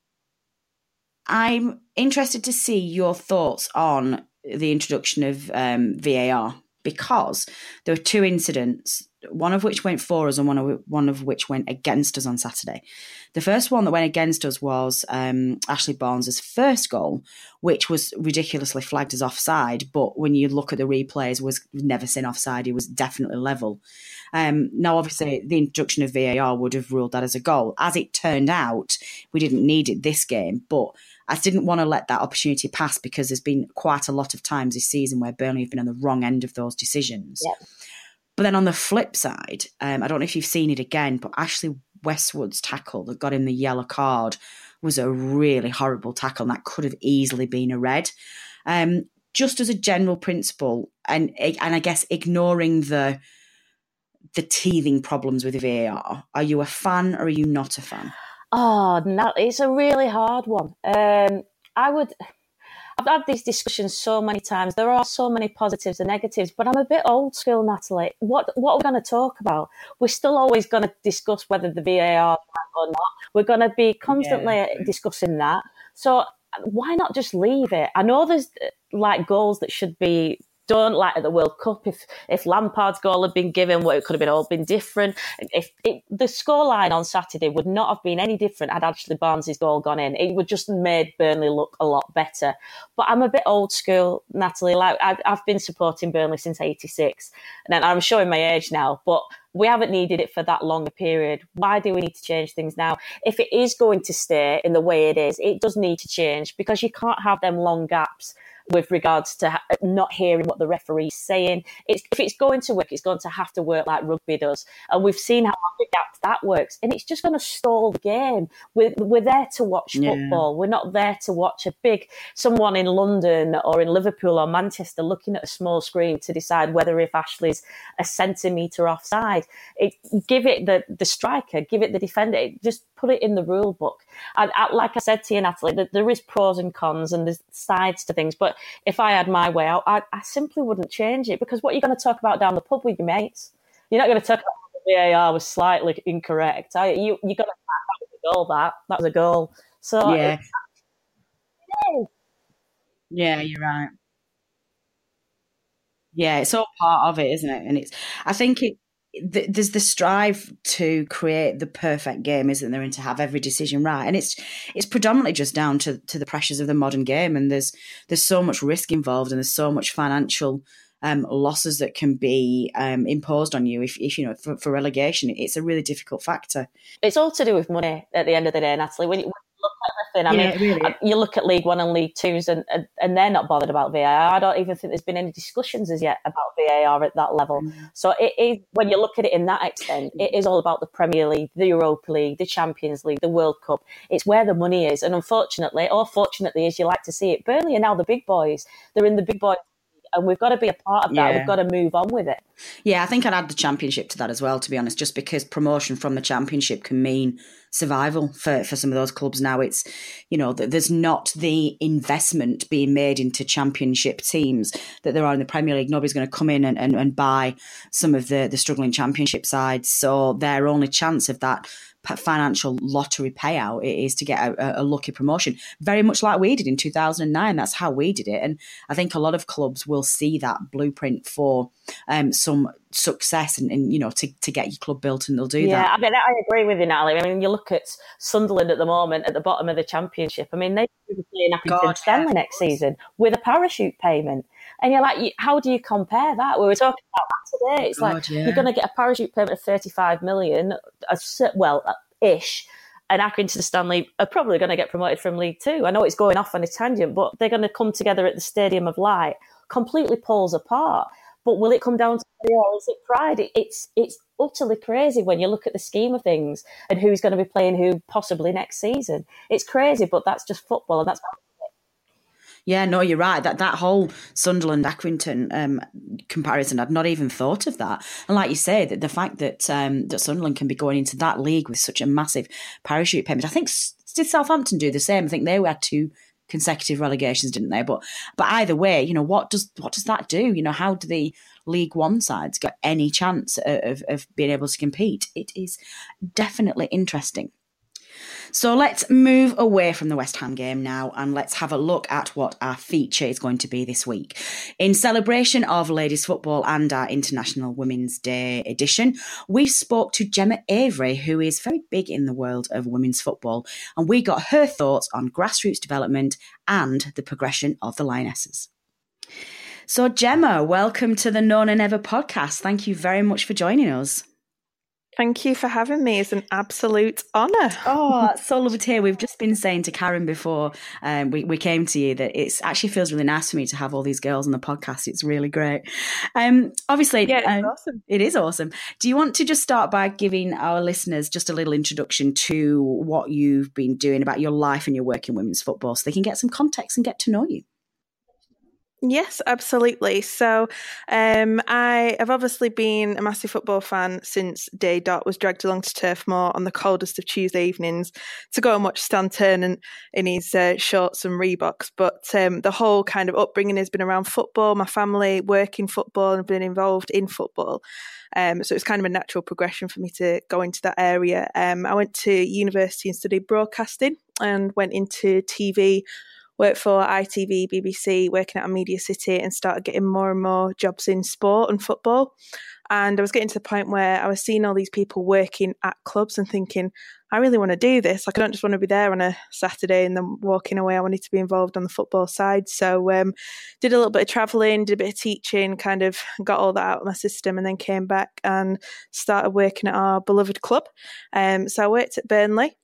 I'm interested to see your thoughts on the introduction of um, VAR because there were two incidents, one of which went for us and one of, one of which went against us on Saturday. The first one that went against us was um, Ashley Barnes' first goal, which was ridiculously flagged as offside, but when you look at the replays, was never seen offside. He was definitely level. Um, now, obviously, the introduction of VAR would have ruled that as a goal. As it turned out, we didn't need it this game, but I didn't want to let that opportunity pass because there's been quite a lot of times this season where Burnley have been on the wrong end of those decisions. But then on the flip side, um, I don't know if you've seen it again, but Ashley Westwood's tackle that got him the yellow card was a really horrible tackle, and that could have easily been a red. Um, just as a general principle, and and I guess ignoring the the teething problems with VAR, are you a fan or are you not a fan? Oh, no, it's a really hard one. Um, I would. I've had these discussions so many times. There are so many positives and negatives, but I'm a bit old school, Natalie. What what are we going to talk about? We're still always going to discuss whether the VAR or not. We're going to be constantly yeah. discussing that. So why not just leave it? I know there's like goals that should be don't like at the World Cup if if Lampard's goal had been given, what it could have been all been different. If it, the scoreline on Saturday would not have been any different had Ashley Barnes' goal gone in, it would just made Burnley look a lot better. But I'm a bit old school, Natalie. Like I've, I've been supporting Burnley since '86, and I'm showing my age now, but we haven't needed it for that long a period. Why do we need to change things now? If it is going to stay in the way it is, it does need to change because you can't have them long gaps with regards to not hearing what the referee's saying. It's, if it's going to work, it's going to have to work like rugby does. And we've seen how big that works. And it's just going to stall the game. We're, we're there to watch yeah. football. We're not there to watch a big, someone in London or in Liverpool or Manchester looking at a small screen to decide whether if Ashley's a centimetre offside. It, give it the, the striker, give it the defender. It, just put it in the rule book. And, and like I said to you, Natalie, there is pros and cons and there's sides to things. But if I had my way out, I, I simply wouldn't change it because what are you going to talk about down the pub with your mates? You're not going to talk about the VAR was slightly incorrect. I, you you got to that was a goal. That that was a goal. So yeah, yeah, you're right. Yeah, it's all part of it, isn't it? And it's I think it there's the strive to create the perfect game, isn't there, and to have every decision right. And it's it's predominantly just down to to the pressures of the modern game. And there's there's so much risk involved, and there's so much financial um, losses that can be um, imposed on you if, if you know for, for, relegation. It's a really difficult factor. It's all to do with money at the end of the day, Natalie. When you, everything. I yeah, mean, really. you look at League One and League Twos, and, and, and they're not bothered about VAR. I don't even think there's been any discussions as yet about VAR at that level. Mm. So it is when you look at it in that extent, it is all about the Premier League, the Europa League, the Champions League, the World Cup. It's where the money is, and unfortunately, or fortunately, as you like to see it, Burnley are now the big boys. They're in the big boy and we've got to be a part of that. Yeah. We've got to move on with it. Yeah, I think I'd add the championship to that as well, to be honest, just because promotion from the championship can mean survival for, for some of those clubs now. It's, you know, there's not the investment being made into championship teams that there are in the Premier League. Nobody's going to come in and, and, and buy some of the, the struggling championship sides. So their only chance of that financial lottery payout it is to get a, a, lucky promotion. Very much like we did in 2009. That's how we did it. And I think a lot of clubs will see that blueprint for um, some success and, and, you know to, to get your club built and they'll do yeah, that. I mean I agree with you, Natalie. I mean you look at Sunderland at the moment at the bottom of the championship. I mean they could be playing Accrington Stanley next season with a parachute payment. And you're like, how do you compare that? We were talking about that today. It's God, like yeah. you're going to get a parachute payment of 35 million, well, uh, ish. And Accrington Stanley are probably going to get promoted from League Two. I know it's going off on a tangent, but they're going to come together at the Stadium of Light, completely pulls apart. But will it come down to or is it pride? It, it's it's utterly crazy when you look at the scheme of things and who's going to be playing who possibly next season. It's crazy, but that's just football, and that's yeah, no, you're right. That that whole Sunderland Accrington um, comparison, I'd not even thought of that. And like you say, that the fact that um, that Sunderland can be going into that league with such a massive parachute payment, I think did Southampton do the same? I think they had two consecutive relegations, didn't they? But but either way, you know, what does what does that do? You know, how do the League One sides get any chance of, of being able to compete? It is definitely interesting. So let's move away from the West Ham game now and let's have a look at what our feature is going to be this week. In celebration of ladies football and our International Women's Day edition, we spoke to Gemma Avery, who is very big in the world of women's football, and we got her thoughts on grassroots development and the progression of the Lionesses. So, Gemma, welcome to the No Nay Never podcast. Thank you very much for joining us. Thank you for having me. It's an absolute honour. Oh, it's [LAUGHS] so lovely to hear. We've just been saying to Karen before um, we, we came to you that it actually feels really nice for me to have all these girls on the podcast. It's really great. Um, obviously, yeah, um, awesome. It is awesome. Do you want to just start by giving our listeners just a little introduction to what you've been doing about your life and your work in women's football so they can get some context and get to know you? Yes, absolutely. So, um, I have obviously been a massive football fan since day dot. Was dragged along to Turf Moor on the coldest of Tuesday evenings to go and watch Stan Ternent in his uh, shorts and Reeboks. But um, the whole kind of upbringing has been around football. My family work in football and been involved in football. Um, so it's kind of a natural progression for me to go into that area. Um, I went to university and studied broadcasting and went into TV worked for ITV, BBC, working at media city, and started getting more and more jobs in sport and football. And I was getting to the point where I was seeing all these people working at clubs and thinking, I really want to do this. Like, I don't just want to be there on a Saturday and then walking away. I wanted to be involved on the football side. So, um, did a little bit of traveling, did a bit of teaching, kind of got all that out of my system, and then came back and started working at our beloved club. Um, so, I worked at Burnley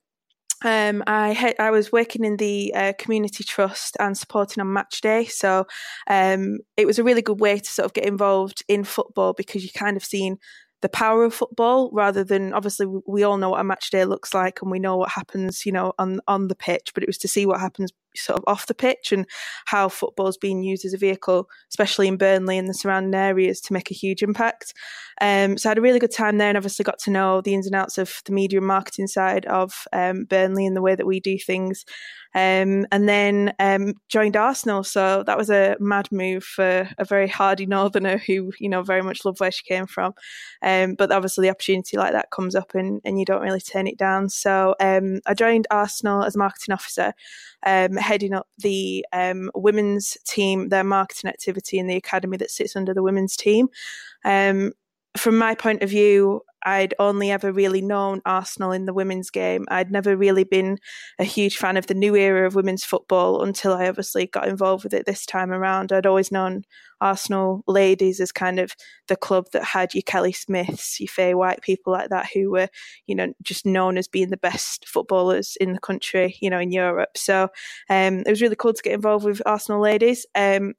um, I had, I was working in the uh, community trust and supporting on match day, so um, it was a really good way to sort of get involved in football because you kind of seen the power of football rather than obviously we all know what a match day looks like and we know what happens you know on on the pitch but it was to see what happens sort of off the pitch and how football is being used as a vehicle especially in Burnley and the surrounding areas to make a huge impact um, so I had a really good time there and obviously got to know the ins and outs of the media and marketing side of um, Burnley and the way that we do things um, and then um, joined Arsenal. So that was a mad move for a very hardy northerner who, you know, very much loved where she came from. Um, but obviously, the opportunity like that comes up and, and you don't really turn it down. So um, I joined Arsenal as marketing officer, um, heading up the um, women's team, their marketing activity in the academy that sits under the women's team. from my point of view, I'd only ever really known Arsenal in the women's game. I'd never really been a huge fan of the new era of women's football until I obviously got involved with it this time around. I'd always known Arsenal ladies as kind of the club that had your Kelly Smiths, your Faye White, people like that who were, you know, just known as being the best footballers in the country, you know, in Europe. So um, it was really cool to get involved with Arsenal ladies. Um,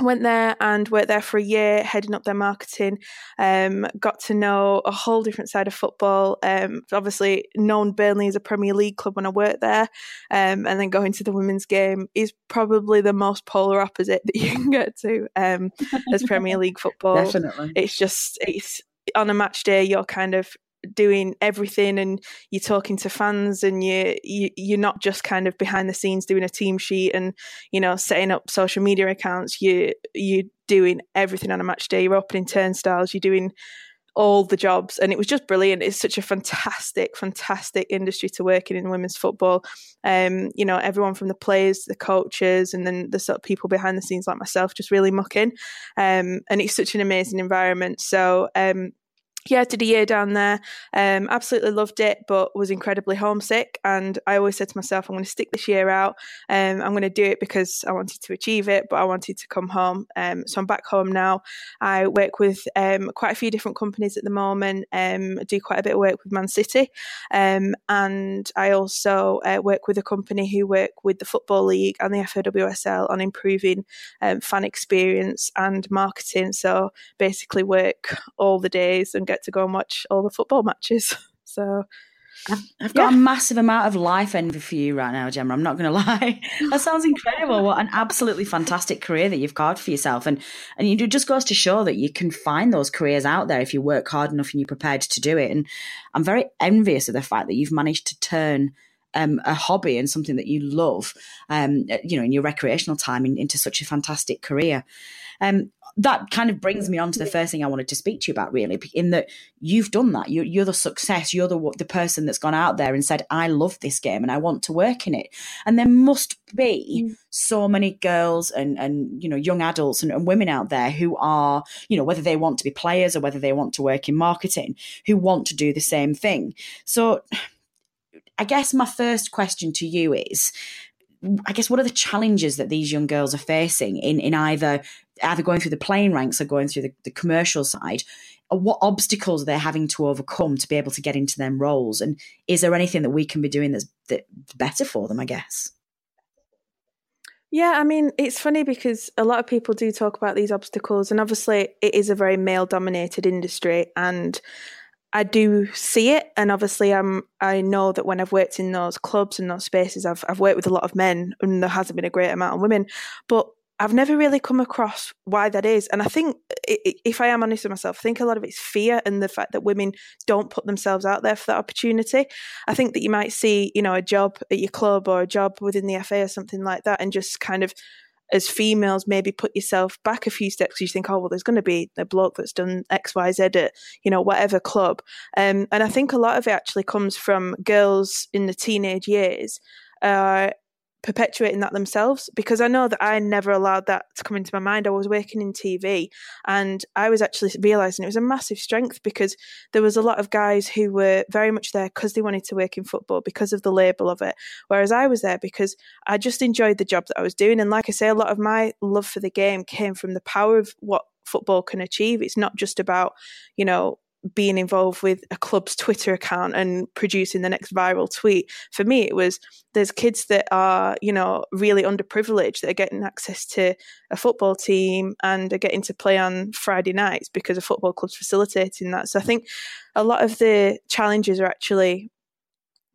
went there and worked there for a year heading up their marketing um, got to know a whole different side of football. Um, obviously known burnley as a premier league club when i worked there. Um, and then going to the women's game is probably the most polar opposite [LAUGHS] that you can get to um, as premier [LAUGHS] league football. Definitely. It's just it's on a match day you're kind of doing everything and you're talking to fans and you, you you're not just kind of behind the scenes doing a team sheet and you know setting up social media accounts. You you're doing everything on a match day. You're opening turnstiles. You're doing all the jobs. And it was just brilliant. It's such a fantastic fantastic industry to work in in women's football. Um you know everyone from the players the coaches and then the sort of people behind the scenes like myself just really mucking um and it's such an amazing environment. So um yeah, did a year down there. Um, absolutely loved it, but was incredibly homesick. And I always said to myself, I'm going to stick this year out. Um, I'm going to do it because I wanted to achieve it, but I wanted to come home. Um, so I'm back home now. I work with um, quite a few different companies at the moment. Um, do quite a bit of work with Man City, um, and I also uh, work with a company who work with the Football League and the FA WSL on improving fan experience and marketing. So basically, work all the days and get to go and watch all the football matches. [LAUGHS] So I've, I've got yeah. a massive amount of life envy for you right now, Gemma. I'm not going [LAUGHS] to lie. that sounds incredible. What an absolutely fantastic career that you've carved for yourself, and and it just goes to show that you can find those careers out there if you work hard enough and you're prepared to do it. And I'm very envious of the fact that you've managed to turn um, a hobby and something that you love, um, you know, in your recreational time in, into such a fantastic career. Um, that kind of brings me on to the first thing I wanted to speak to you about, really, in that you've done that. You're, you're the success. You're the the person that's gone out there and said, "I love this game and I want to work in it." And there must be mm. so many girls and and you know young adults and, and women out there who are, you know, whether they want to be players or whether they want to work in marketing, who want to do the same thing. So, I guess my first question to you is I guess what are the challenges that these young girls are facing in in either either going through the playing ranks or going through the, the commercial side? What obstacles are they're having to overcome to be able to get into them roles? And is there anything that we can be doing that's that better for them? I guess. Yeah, I mean, it's funny because a lot of people do talk about these obstacles, and obviously, it is a very male dominated industry. And I do see it, and obviously, I'm. I know that when I've worked in those clubs and those spaces, I've I've worked with a lot of men, and there hasn't been a great amount of women. But I've never really come across why that is, and I think if I am honest with myself, I think a lot of it's fear and the fact that women don't put themselves out there for that opportunity. I think that you might see, you know, a job at your club or a job within the FA or something like that, and just kind of as females maybe put yourself back a few steps. You think oh well there's going to be a bloke that's done xyz at you know whatever club. Um, and i think a lot of it actually comes from girls in the teenage years uh, perpetuating that themselves because I know that I never allowed that to come into my mind. I was working in TV and I was actually realizing it was a massive strength because there was a lot of guys who were very much there because they wanted to work in football because of the label of it. Whereas I was there because I just enjoyed the job that I was doing. And like I say, a lot of my love for the game came from the power of what football can achieve. It's not just about, you know, being involved with a club's Twitter account and producing the next viral tweet. For me, it was there's kids that are, you know, really underprivileged that are getting access to a football team and are getting to play on Friday nights because a football club's facilitating that. So I think a lot of the challenges are actually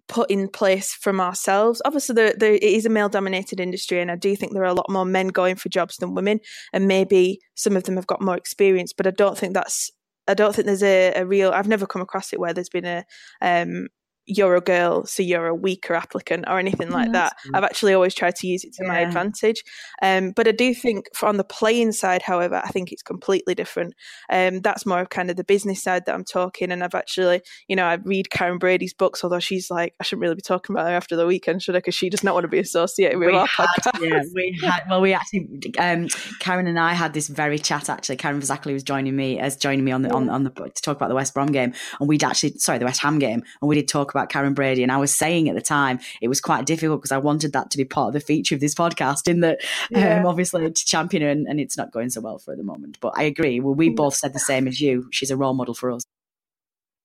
put in place from ourselves. Obviously, there, there, it is a male dominated industry, and I do think there are a lot more men going for jobs than women, and maybe some of them have got more experience, but I don't think that's I don't think there's a, a real. I've never come across it where there's been a um, you're a girl, so you're a weaker applicant or anything like that. I've actually always tried to use it to yeah. my advantage. Um, but I do think on the playing side, however, I think it's completely different. Um, that's more of kind of the business side that I'm talking. And I've actually, you know, I read Karren Brady's books, although she's like, I shouldn't really be talking about her after the weekend, should I? Because she does not want to be associated with we our had, podcast. Yeah, [LAUGHS] we had, well, we actually, um, Karen and I had this very chat actually. Karen Zackley was joining me as joining me on the, on, on the, to talk about the West Brom game. And we'd actually, sorry, the West Ham game. And we did talk about Karren Brady. And I was saying at the time it was quite difficult because I wanted that to be part of the feature of this podcast. In that, yeah. um, obviously, to champion her, and, and, it's not going so well for her at the moment. But I agree. Well, we both said the same as you. She's a role model for us.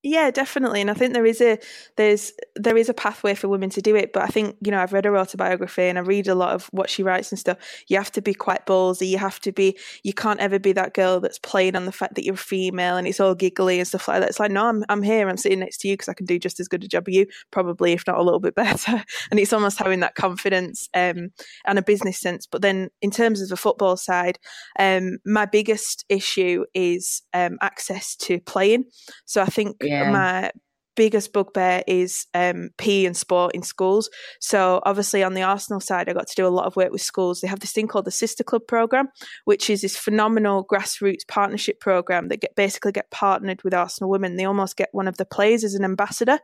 Yeah, definitely, and I think there is a there's there is a pathway for women to do it. But I think you know I've read her autobiography and I read a lot of what she writes and stuff. You have to be quite ballsy. You have to be. You can't ever be that girl that's playing on the fact that you're female and it's all giggly and stuff like that. It's like no, I'm I'm here. I'm sitting next to you because I can do just as good a job as you, probably if not a little bit [LAUGHS] better. and it's almost having that confidence um, and a business sense. But then in terms of the football side, um, my biggest issue is um, access to playing. So I think yeah. my biggest bugbear is um, PE and sport in schools. So obviously on the Arsenal side, I got to do a lot of work with schools. They have this thing called the Sister Club program, which is this phenomenal grassroots partnership program that get basically get partnered with Arsenal women. They almost get one of the players as an ambassador.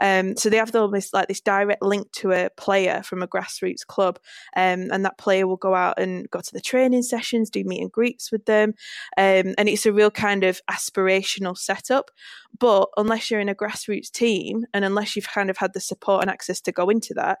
Um, so they have almost like this direct link to a player from a grassroots club, um, and that player will go out and go to the training sessions, do meet and greets with them, um, and it's a real kind of aspirational setup. But unless you're in a grassroots team and unless you've kind of had the support and access to go into that,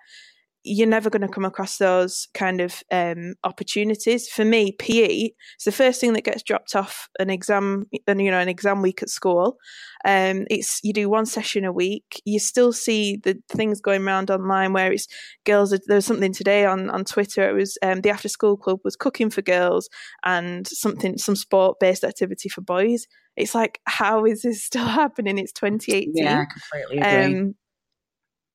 you're never going to come across those kind of um, opportunities. For me, PE is the first thing that gets dropped off an exam, and you know, an exam week at school. Um, it's you do one session a week. You still see the things going around online where it's girls. There was something today on on Twitter. It was um, the after school club was cooking for girls and something some sport based activity for boys. It's like how is this still [LAUGHS] happening? It's 2018. Yeah, completely agree um,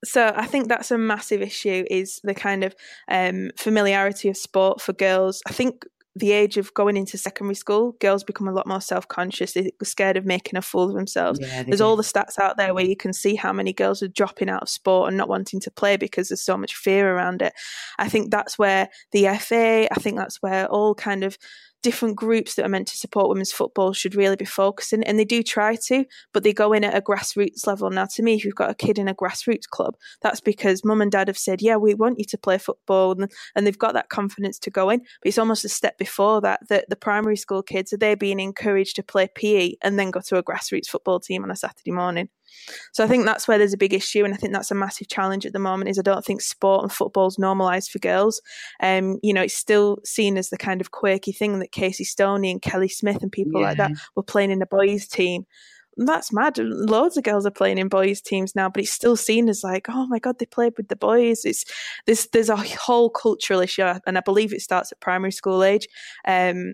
so I think that's a massive issue is the kind of um, familiarity of sport for girls. I think the age of going into secondary school, girls become a lot more self conscious. They're scared of making a fool of themselves. Yeah, there's do. all the stats out there where you can see how many girls are dropping out of sport and not wanting to play because there's so much fear around it. I think that's where the FA, I think that's where all kind of different groups that are meant to support women's football should really be focusing. And they do try to, but they go in at a grassroots level. Now, to me, if you've got a kid in a grassroots club, that's because mum and dad have said, yeah, we want you to play football. And, and they've got that confidence to go in. But it's almost a step before that, that the primary school kids are they being encouraged to play PE and then go to a grassroots football team on a Saturday morning. So I think that's where there's a big issue, and I think that's a massive challenge at the moment. Is I don't think sport and football's normalised for girls. Um, you know, it's still seen as the kind of quirky thing that Casey Stoney and Kelly Smith and people yeah. like that were playing in a boys' team. that's mad. Loads of girls are playing in boys' teams now, but it's still seen as like, oh my god, they played with the boys. It's this. There's a whole cultural issue, and I believe it starts at primary school age. Um,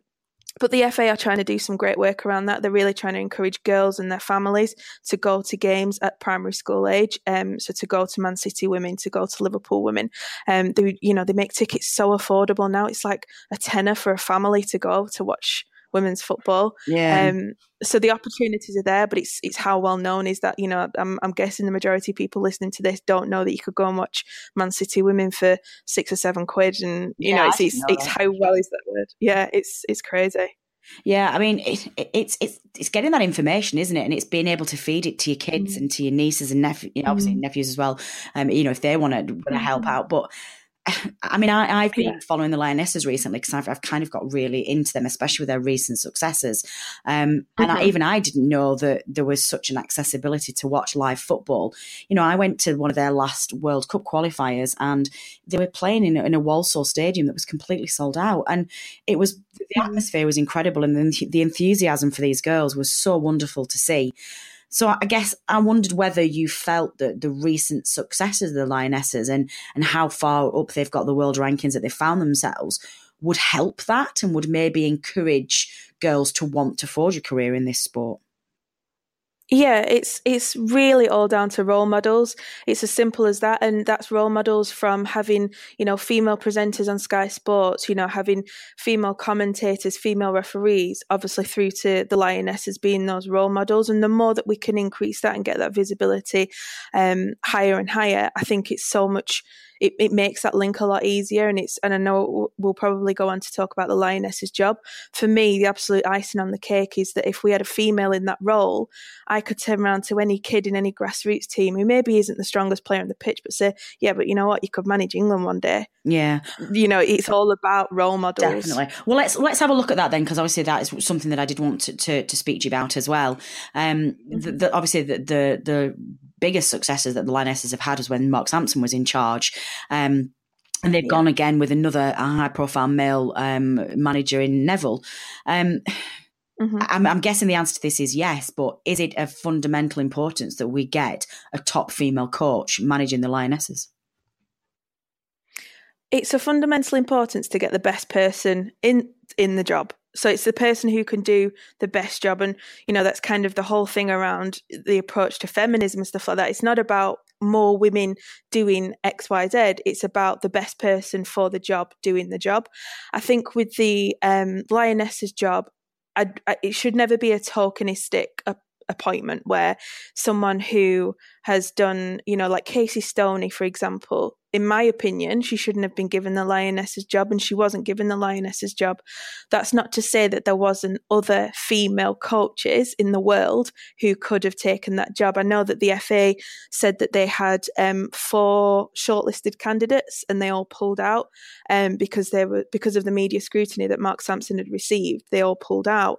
but the FA are trying to do some great work around that. They're really trying to encourage girls and their families to go to games at primary school age. Um, so to go to Man City women, to go to Liverpool women. Um, they, you know, they make tickets so affordable now. It's like a tenner for a family to go to watch women's football. Yeah. Um, so the opportunities are there, but it's it's how well known is that you know I'm I'm guessing the majority of people listening to this don't know that you could go and watch Man City women for six or seven quid, and you yeah, know it's it's, know it's how well is that word? Yeah, it's it's crazy. Yeah, I mean, it, it, it's it's it's getting that information, isn't it? And it's being able to feed it to your kids mm. and to your nieces and nephews, you know, obviously mm. nephews as well. Um, you know, if they want to want to help mm. out, but I mean, I, have been yeah. following the Lionesses recently because I've, I've, kind of got really into them, especially with their recent successes. Um, mm-hmm. And I, even I didn't know that there was such an accessibility to watch live football. You know, I went to one of their last World Cup qualifiers and they were playing in, in a Walsall stadium that was completely sold out. And it was, the mm. atmosphere was incredible and the, the enthusiasm for these girls was so wonderful to see. So I guess I wondered whether you felt that the recent successes of the Lionesses and and how far up they've got the world rankings that they found themselves would help that and would maybe encourage girls to want to forge a career in this sport. Yeah, it's it's really all down to role models. It's as simple as that, and that's role models from having you know female presenters on Sky Sports, you know having female commentators, female referees, obviously through to the Lionesses being those role models. And the more that we can increase that and get that visibility um, higher and higher, I think it's so much it, it makes that link a lot easier. And it's and I know we'll probably go on to talk about the lioness's job. For me, the absolute icing on the cake is that if we had a female in that role, I could turn around to any kid in any grassroots team who maybe isn't the strongest player on the pitch, but say, yeah, but you know what, you could manage England one day. Yeah, you know, it's all about role models. Definitely. Well, let's let's have a look at that then, because obviously that is something that I did want to to, to speak to you about as well. Um, the, the, obviously the, the the biggest successes that the Lionesses have had was when Mark Sampson was in charge. Um, and they've yeah. gone again with another high profile male um, manager in Neville. Um, mm-hmm. I'm, I'm, guessing the answer to this is yes, but is it of fundamental importance that we get a top female coach managing the Lionesses? It's a fundamental importance to get the best person in in the job so it's the person who can do the best job. And you know that's kind of the whole thing around the approach to feminism and stuff like that. It's not about more women doing xyz it's about the best person for the job doing the job. I think with the um, lioness's job I, I, it should never be a tokenistic appointment where someone who has done, you know, like Casey Stoney, for example, in my opinion, she shouldn't have been given the lioness's job and she wasn't given the lioness's job. That's not to say that there wasn't other female coaches in the world who could have taken that job. I know that the FA said that they had um, four shortlisted candidates and they all pulled out um, because they were because of the media scrutiny that Mark Sampson had received. They all pulled out.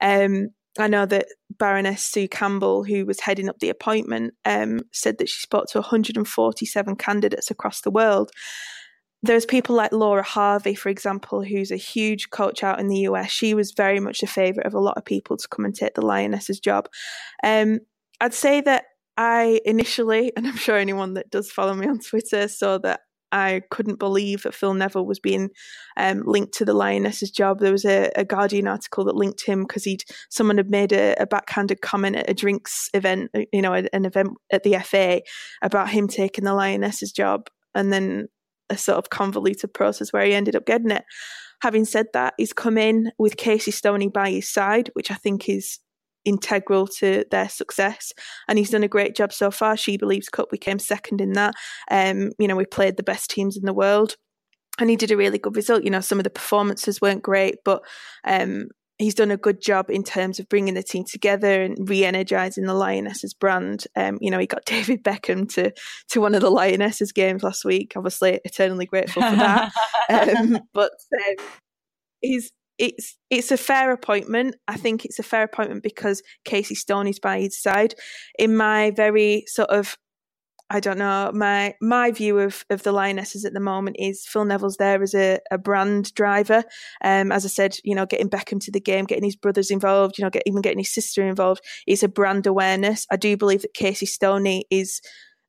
Um, I know that Baroness Sue Campbell, who was heading up the appointment, um, said that she spoke to 147 candidates across the world. There's people like Laura Harvey, for example, who's a huge coach out in the US. She was very much a favourite of a lot of people to come and take the Lioness's job. Um, I'd say that I initially, [LAUGHS] and I'm sure anyone that does follow me on Twitter saw that I couldn't believe that Phil Neville was being um, linked to the Lioness's job. There was a, a Guardian article that linked him because he'd someone had made a, a, backhanded comment at a drinks event, uh, you know, an event at the FA about him taking the Lioness's job, and then a sort of convoluted process where he ended up getting it. Having said that, he's come in with Casey Stoney by his side, which I think is integral to their success. And he's done a great job so far. She Believes Cup, we came second in that. Um, you know, we played the best teams in the world. And he did a really good result. You know, some of the performances weren't great, but um, he's done a good job in terms of bringing the team together and re-energizing the Lionesses brand. Um, you know, he got [LAUGHS] David Beckham to to one of the Lionesses games last week. Obviously, eternally grateful for that. [LAUGHS] um, but um, he's it's it's a fair appointment. I think it's a fair appointment because Casey Stoney's by his side. In my very sort of I don't know. My my view of, of the Lionesses at the moment is Phil Neville's there as a, a brand driver. Um, as I said, you know, getting Beckham to the game, getting his brothers involved, you know, get, even getting his sister involved is a brand awareness. I do believe that Casey Stoney is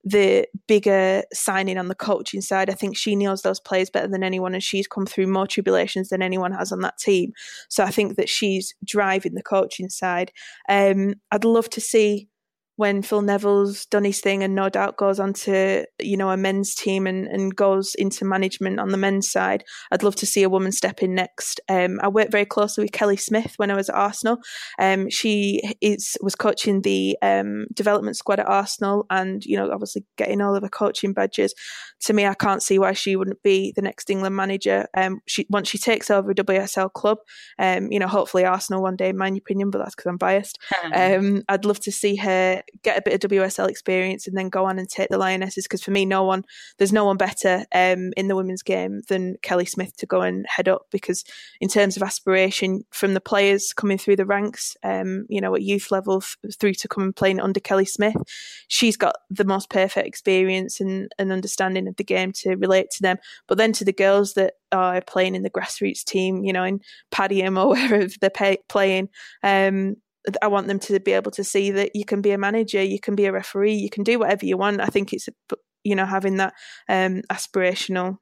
the bigger signing on the coaching side. I think she knows those players better than anyone, and she's come through more tribulations than anyone has on that team. So I think that she's driving the coaching side. Um, I'd love to see when Phil Neville's done his thing and no doubt goes on to, you know, a men's team and, and goes into management on the men's side, I'd love to see a woman step in next. Um, I worked very closely with Kelly Smith when I was at Arsenal. Um, she is was coaching the um, development squad at Arsenal and, you know, obviously getting all of her coaching badges. To me, I can't see why she wouldn't be the next England manager. Um, she Once she takes over a WSL club, um, you know, hopefully Arsenal one day, in my opinion, but that's because I'm biased. [LAUGHS] Um, I'd love to see her get a bit of WSL experience and then go on and take the Lionesses. Because for me, no one, there's no one better um, in the women's game than Kelly Smith to go and head up. Because in terms of aspiration from the players coming through the ranks, um, you know, at youth level f- through to come and playing under Kelly Smith, she's got the most perfect experience and, and understanding of the game to relate to them. But then to the girls that are playing in the grassroots team, you know, in Padiham [LAUGHS] or wherever they're pay- playing, um, I want them to be able to see that you can be a manager, you can be a referee, you can do whatever you want. I think it's you know having that um, aspirational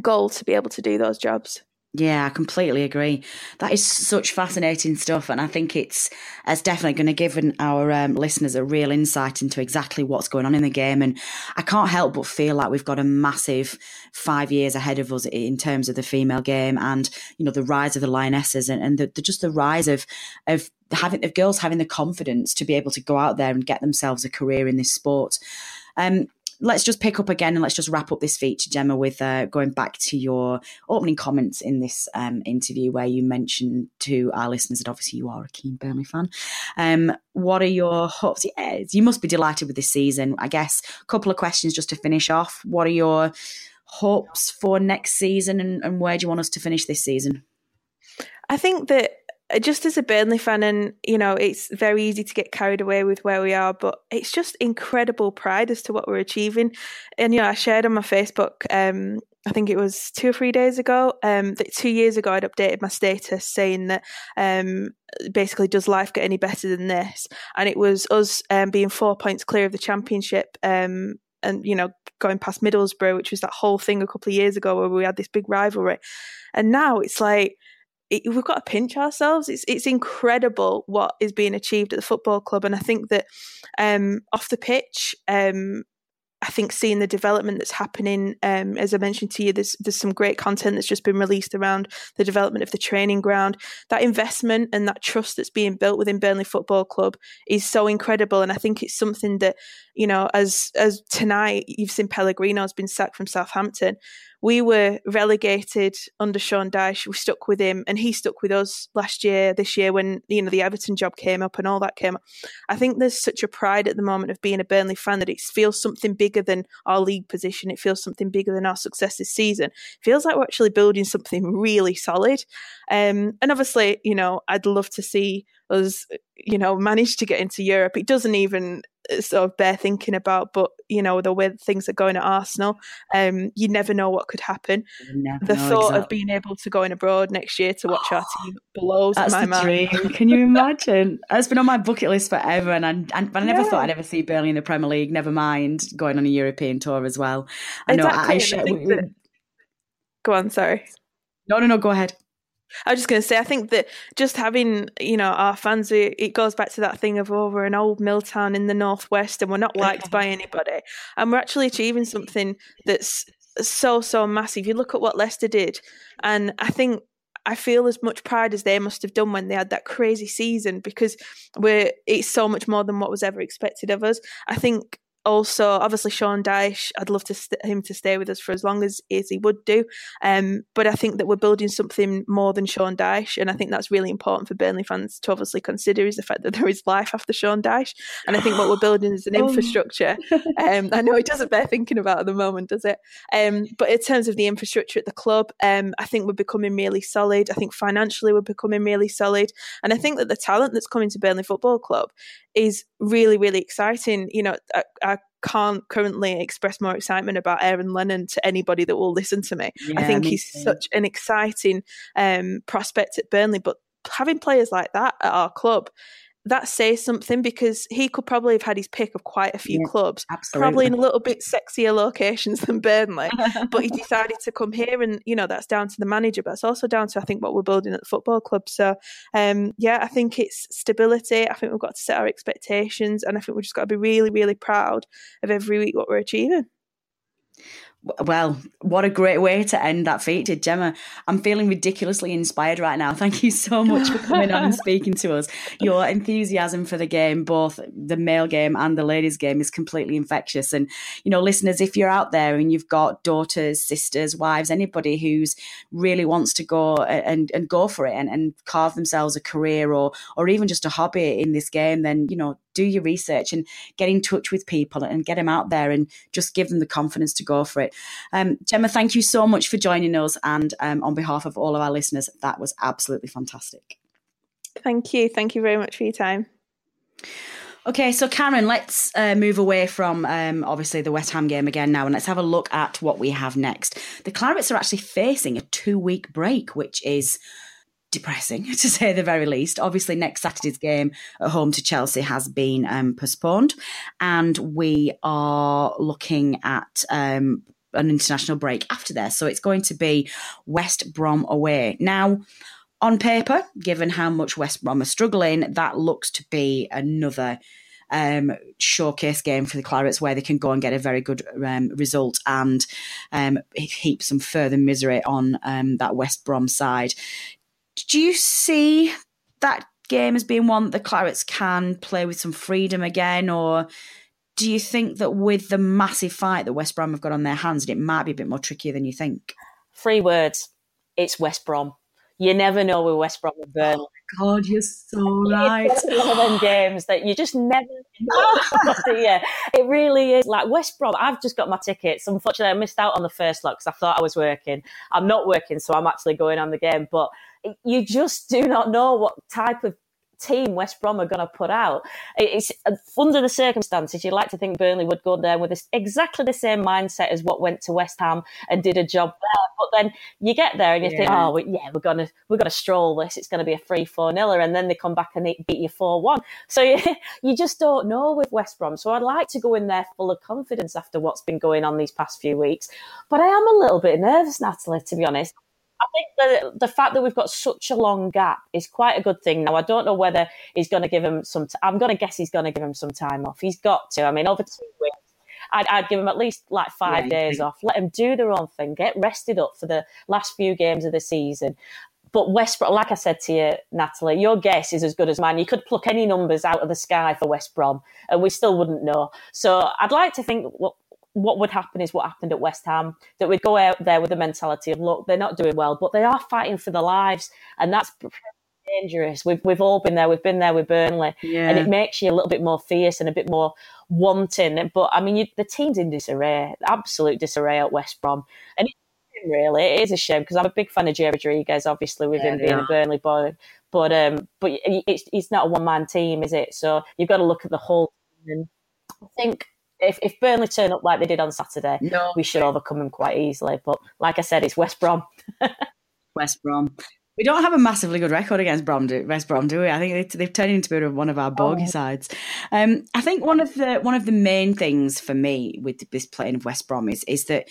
goal to be able to do those jobs. Yeah, I completely agree. That is such fascinating stuff, and I think it's it's definitely going to give our um, listeners a real insight into exactly what's going on in the game. And I can't help but feel like we've got a massive five years ahead of us in terms of the female game, and you know the rise of the lionesses, and, and the, the, just the rise of of having of girls having the confidence to be able to go out there and get themselves a career in this sport. Um, let's just pick up again and let's just wrap up this feature, Gemma, with uh, going back to your opening comments in this um, interview where you mentioned to our listeners that obviously you are a keen Burnley fan. Um, what are your hopes? You must be delighted with this season. I guess a couple of questions just to finish off. What are your hopes for next season and, and where do you want us to finish this season? I think that just as a Burnley fan, and you know, it's very easy to get carried away with where we are, but it's just incredible pride as to what we're achieving. And you know, I shared on my Facebook. Um, I think it was two or three days ago. Um, that two years ago, I'd updated my status saying that um, basically, does life get any better than this? And it was us um, being four points clear of the championship. Um, and you know, going past Middlesbrough, which was that whole thing a couple of years ago where we had this big rivalry, and now it's like it, we've got to pinch ourselves. It's it's incredible what is being achieved at the football club, and I think that um, off the pitch, um, I think seeing the development that's happening, um, as I mentioned to you, there's there's some great content that's just been released around the development of the training ground. That investment and that trust that's being built within Burnley Football Club is so incredible, and I think it's something that you know, as as tonight you've seen Pellegrino's been sacked from Southampton we were relegated under Sean Dyche. We stuck with him, and he stuck with us last year, this year when you know the Everton job came up and all that came up. I think there's such a pride at the moment of being a Burnley fan that it feels something bigger than our league position. It feels something bigger than our success this season. It feels like we're actually building something really solid. Um, and obviously, you know, I'd love to see us, you know, manage to get into Europe. It doesn't even sort of bear thinking about. But you know, the way things are going at Arsenal, um, you never know what could happen. The thought exactly. of being able to go in abroad next year to watch our team [GASPS] blows That's my mind. Dream. [LAUGHS] Can you imagine? it's been on my bucket list forever, and I, and I never yeah. thought I'd ever see Burnley in the Premier League. Never mind going on a European tour as well. I know. Exactly. I, I, I that... Go on. Sorry. No, no, no. Go ahead. I was just going to say, I think that just having, you know, our fans, it goes back to that thing of, oh, we're an old mill town in the northwest and we're not liked by anybody. And we're actually achieving something that's so, so massive. You look at what Leicester did, and I think I feel as much pride as they must have done when they had that crazy season because we're it's so much more than what was ever expected of us. I think also, obviously, Sean Dyche, I'd love to st- him to stay with us for as long as, as he would do. Um, but I think that we're building something more than Sean Dyche, and I think that's really important for Burnley fans to obviously consider is the fact that there is life after Sean Dyche. And I think what we're building is an [SIGHS] oh. infrastructure. Um, I know it doesn't bear thinking about at the moment, does it? Um, but in terms of the infrastructure at the club, um, I think we're becoming really solid. I think financially we're becoming really solid, and I think that the talent that's coming to Burnley Football Club is really, really exciting. You know, I, I can't currently express more excitement about Aaron Lennon to anybody that will listen to me. Yeah, I think me he's too. such an exciting um, prospect at Burnley, but having players like that at our club that says something because he could probably have had his pick of quite a few yeah, clubs, absolutely. probably in a little bit sexier locations than Burnley. but he [LAUGHS] decided to come here, and you know that's down to the manager, but it's also down to I think what we're building at the football club. So, um, yeah, I think it's stability. I think we've got to set our expectations, and I think we've just got to be really, really proud of every week what we're achieving. Well, what a great way to end that feature, Gemma. I'm feeling ridiculously inspired right now. Thank you so much for coming on and [LAUGHS] speaking to us. Your enthusiasm for the game, both the male game and the ladies' game, is completely infectious. And, you know, listeners, if you're out there and you've got daughters, sisters, wives, anybody who's really wants to go uh, and, and go for it and, and carve themselves a career or or even just a hobby in this game, then, you know, do your research and get in touch with people and get them out there and just give them the confidence to go for it. Um, Gemma, thank you so much for joining us. And um, on behalf of all of our listeners, that was absolutely fantastic. Thank you. Thank you very much for your time. Okay, so Karen, let's uh, move away from um, obviously the West Ham game again now, and let's have a look at what we have next. The Clarets are actually facing a two-week break, which is depressing [LAUGHS] to say the very least. Obviously, next Saturday's game at home to Chelsea has been um, postponed, and we are looking at um, an international break after there. So it's going to be West Brom away. Now, on paper, given how much West Brom are struggling, that looks to be another um, showcase game for the Clarets where they can go and get a very good um, result and um, heap some further misery on um, that West Brom side. Do you see that game as being one that the Clarets can play with some freedom again, or do you think that with the massive fight that West Brom have got on their hands, it might be a bit more trickier than you think? Three words: it's West Brom. You never know with West Brom and oh Burnley. Oh God, you're so right. It's one of them games that you just never [LAUGHS] know. yeah, it really is. Like West Brom, I've just got my tickets. Unfortunately, I missed out on the first lot because I thought I was working. I'm not working, so I'm actually going on the game. But you just do not know what type of team West Brom are going to put out. It's uh, under the circumstances, you'd like to think Burnley would go there with this, exactly the same mindset as what went to West Ham and did a job there. But then you get there and you yeah. think, oh, yeah, we're gonna we're gonna stroll this. It's going to be a three four niller, and then they come back and they beat you four one. So you, [LAUGHS] you just don't know with West Brom. So I'd like to go in there full of confidence after what's been going on these past few weeks. But I am a little bit nervous, Natalie, to be honest. I think the the fact that we've got such a long gap is quite a good thing. Now I don't know whether he's going to give him some. i am going to guess he's going to give him some time off. He's got to. I mean, over two weeks. I'd, I'd give him at least like five yeah, days off. Let him do their own thing. Get rested up for the last few games of the season. But West Brom, like I said to you, Natalie, your guess is as good as mine. You could pluck any numbers out of the sky for West Brom, and we still wouldn't know. So I'd like to think well, what would happen is what happened at West Ham, that we'd go out there with the mentality of, look, they're not doing well, but they are fighting for their lives. And that's dangerous. We've, we've all been there. We've been there with Burnley. Yeah. And it makes you a little bit more fierce and a bit more wanting. But I mean, you, the team's in disarray, absolute disarray at West Brom. And it's really, it is a shame because I'm a big fan of Jay Rodriguez, obviously, with yeah, him being a Burnley boy. But um, but it's, it's not a one man team, is it? So you've got to look at the whole team. I think if, if Burnley turn up like they did on Saturday, no. we should overcome them quite easily. But like I said, it's West Brom. [LAUGHS] West Brom. We don't have a massively good record against Brom, do, West Brom, do we? I think they, have turned into one of our bogey oh. sides. Um, I think one of the one of the main things for me with this playing of West Brom is is that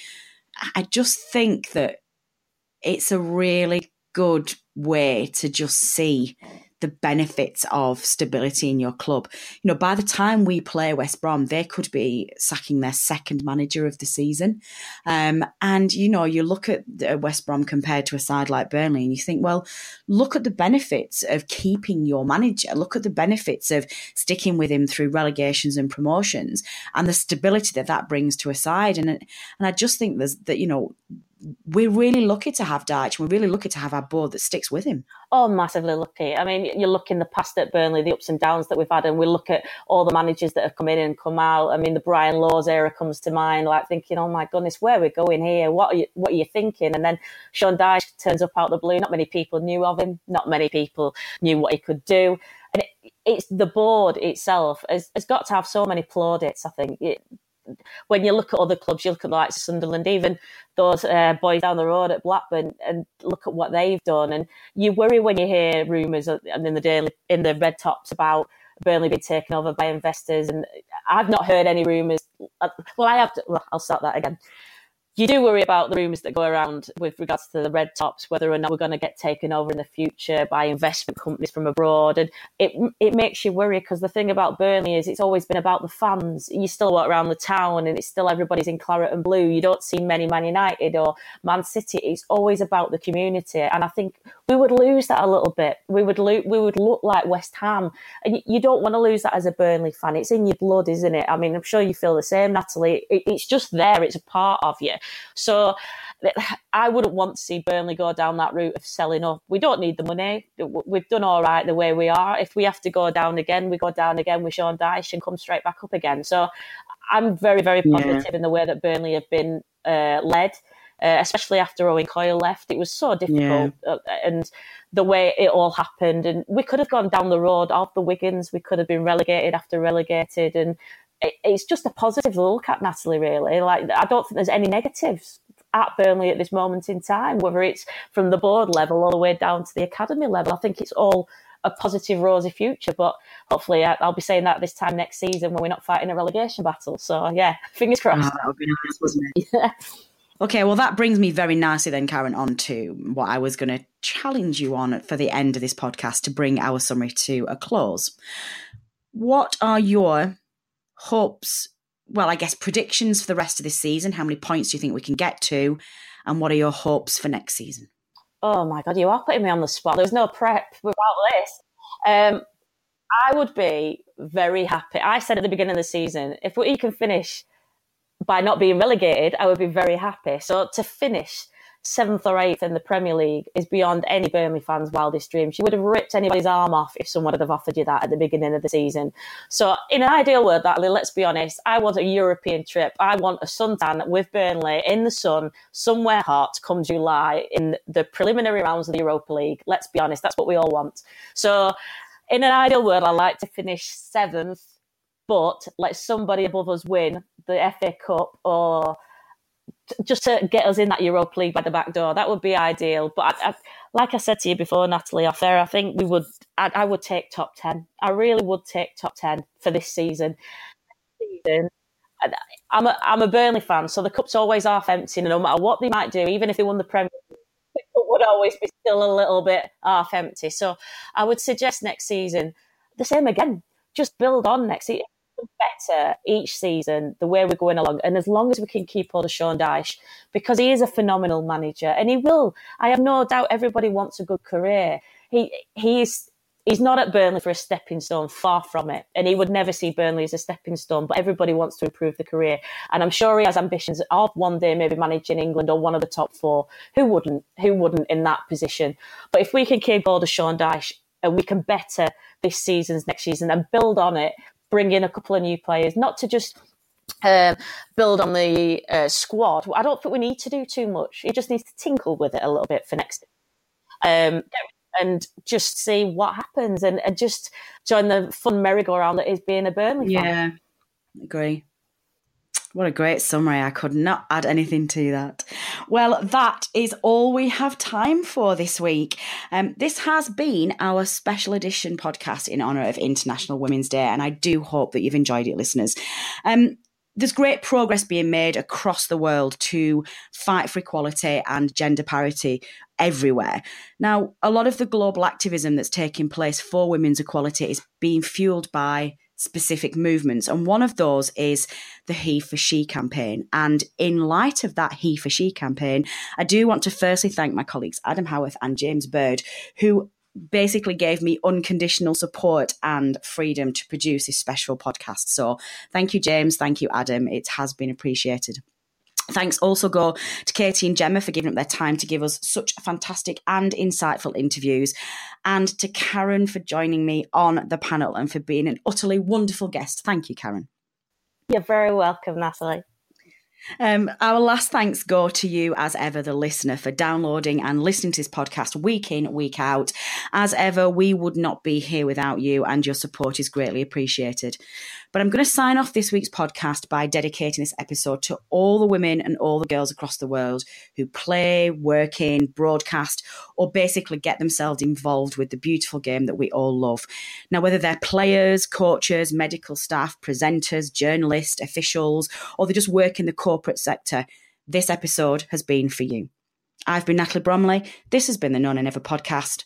I just think that it's a really good way to just see the benefits of stability in your club. You know, by the time we play West Brom, they could be sacking their second manager of the season. Um, and, you know, you look at West Brom compared to a side like Burnley and you think, well, look at the benefits of keeping your manager. Look at the benefits of sticking with him through relegations and promotions and the stability that that brings to a side. And, and I just think there's that, you know, we're really lucky to have Dyche. We're really lucky to have our board that sticks with him. Oh, massively lucky. I mean, you look in the past at Burnley, the ups and downs that we've had, and we look at all the managers that have come in and come out. I mean, the Brian Laws era comes to mind, like thinking, oh my goodness, where are we going here? What are you, what are you thinking? And then Sean Dyche turns up out of the blue. Not many people knew of him. Not many people knew what he could do. And it, it's the board itself has, has got to have so many plaudits, I think. It, when you look at other clubs, you look at the likes of Sunderland, even those uh, boys down the road at Blackburn, and look at what they've done. And you worry when you hear rumours and in the daily in the red tops about Burnley being taken over by investors. And I've not heard any rumours. Well, I have. To, well, I'll start that again. You do worry about the rumours that go around with regards to the red tops, whether or not we're going to get taken over in the future by investment companies from abroad, and it it makes you worry because the thing about Burnley is it's always been about the fans. You still walk around the town, and it's still everybody's in claret and blue. You don't see many Man United or Man City. It's always about the community, and I think we would lose that a little bit. We would lo- we would look like West Ham, and you don't want to lose that as a Burnley fan. It's in your blood, isn't it? I mean, I'm sure you feel the same, Natalie. It, it's just there. It's a part of you. So I wouldn't want to see Burnley go down that route of selling up. We don't need the money. We've done all right the way we are. If we have to go down again, we go down again with Sean Dyche and come straight back up again. So I'm very, very positive yeah. in the way that Burnley have been uh, led. Uh, especially after Owen Coyle left, it was so difficult, yeah. uh, and the way it all happened. And we could have gone down the road of the Wiggins. We could have been relegated after relegated, and it's just a positive look at Natalie, really. Like, I don't think there's any negatives at Burnley at this moment in time, whether it's from the board level all the way down to the academy level. I think it's all a positive, rosy future. But hopefully, I'll be saying that this time next season when we're not fighting a relegation battle. So, yeah, [LAUGHS] fingers ah, crossed. Oh, that would be nice, wasn't it? [LAUGHS] Yeah. Okay, well, that brings me very nicely then, Karen, on to what I was going to challenge you on for the end of this podcast to bring our summary to a close. What are your hopes, well, I guess predictions for the rest of this season. How many points do you think we can get to? And what are your hopes for next season? Oh my God, you are putting me on the spot. There's no prep without this. Um, I would be very happy. I said at the beginning of the season, if we can finish by not being relegated, I would be very happy. So to finish seventh or eighth in the Premier League is beyond any Burnley fan's wildest dream. She would have ripped anybody's arm off if someone had have offered you that at the beginning of the season. So, in an ideal world, that let's be honest, I want a European trip. I want a suntan with Burnley in the sun, somewhere hot, come July in the preliminary rounds of the Europa League. Let's be honest, that's what we all want. So, in an ideal world, I like to finish seventh, but let somebody above us win the FA Cup or just to get us in that Europa League by the back door. That would be ideal. But I, I, like I said to you before, Natalie, off there, I think we would. I, I, would take top ten. I really would take top ten for this season. season I'm a I'm a Burnley fan, so the cup's always half empty. And no matter what they might do, even if they won the Premier, the cup would always be still a little bit half empty. So I would suggest next season the same again. Just build on next season better each season the way we're going along. And as long as we can keep hold of Sean Dyche, because he is a phenomenal manager and he will, I have no doubt everybody wants a good career. He he's he's not at Burnley for a stepping stone, far from it. And he would never see Burnley as a stepping stone, but everybody wants to improve the career. And I'm sure he has ambitions of one day maybe managing England or one of the top four. Who wouldn't? Who wouldn't in that position? But if we can keep hold of Sean Dyche and we can better this season's next season and build on it, bring in a couple of new players, not to just uh, build on the uh, squad. I don't think we need to do too much. He just needs to tinkle with it a little bit for next. Um, and just see what happens and, and, just join the fun merry-go-round that is being a Burnley fan. Yeah, agree. What a great summary. I could not add anything to that. Well, that is all we have time for this week. Um, this has been our special edition podcast in honour of International Women's Day, and I do hope that you've enjoyed it, listeners. Um, there's great progress being made across the world to fight for equality and gender parity everywhere. Now, a lot of the global activism that's taking place for women's equality is being fueled by specific movements. And one of those is the He for She campaign. And in light of that He for She campaign, I do want to firstly thank my colleagues Adam Howarth and James Bird, who basically gave me unconditional support and freedom to produce this special podcast. So thank you, James. Thank you, Adam. It has been appreciated. Thanks also go to Katie and Gemma for giving up their time to give us such fantastic and insightful interviews, and to Karen for joining me on the panel and for being an utterly wonderful guest. Thank you, Karen. You're very welcome, Natalie. Um, our last thanks go to you, as ever, the listener, for downloading and listening to this podcast week in, week out. As ever, we would not be here without you, and your support is greatly appreciated. But I'm going to sign off this week's podcast by dedicating this episode to all the women and all the girls across the world who play, work in, broadcast, or basically get themselves involved with the beautiful game that we all love. Now, whether they're players, coaches, medical staff, presenters, journalists, officials, or they just work in the corporate sector, this episode has been for you. I've been Natalie Bromley. This has been the No Nay Never podcast.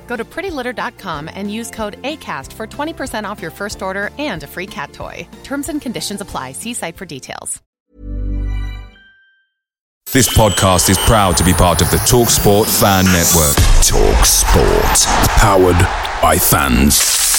Go to prettylitter.com and use code ACAST for 20% off your first order and a free cat toy. Terms and conditions apply. See site for details. This podcast is proud to be part of the TalkSport Fan Network. Talk Sport. Powered by fans.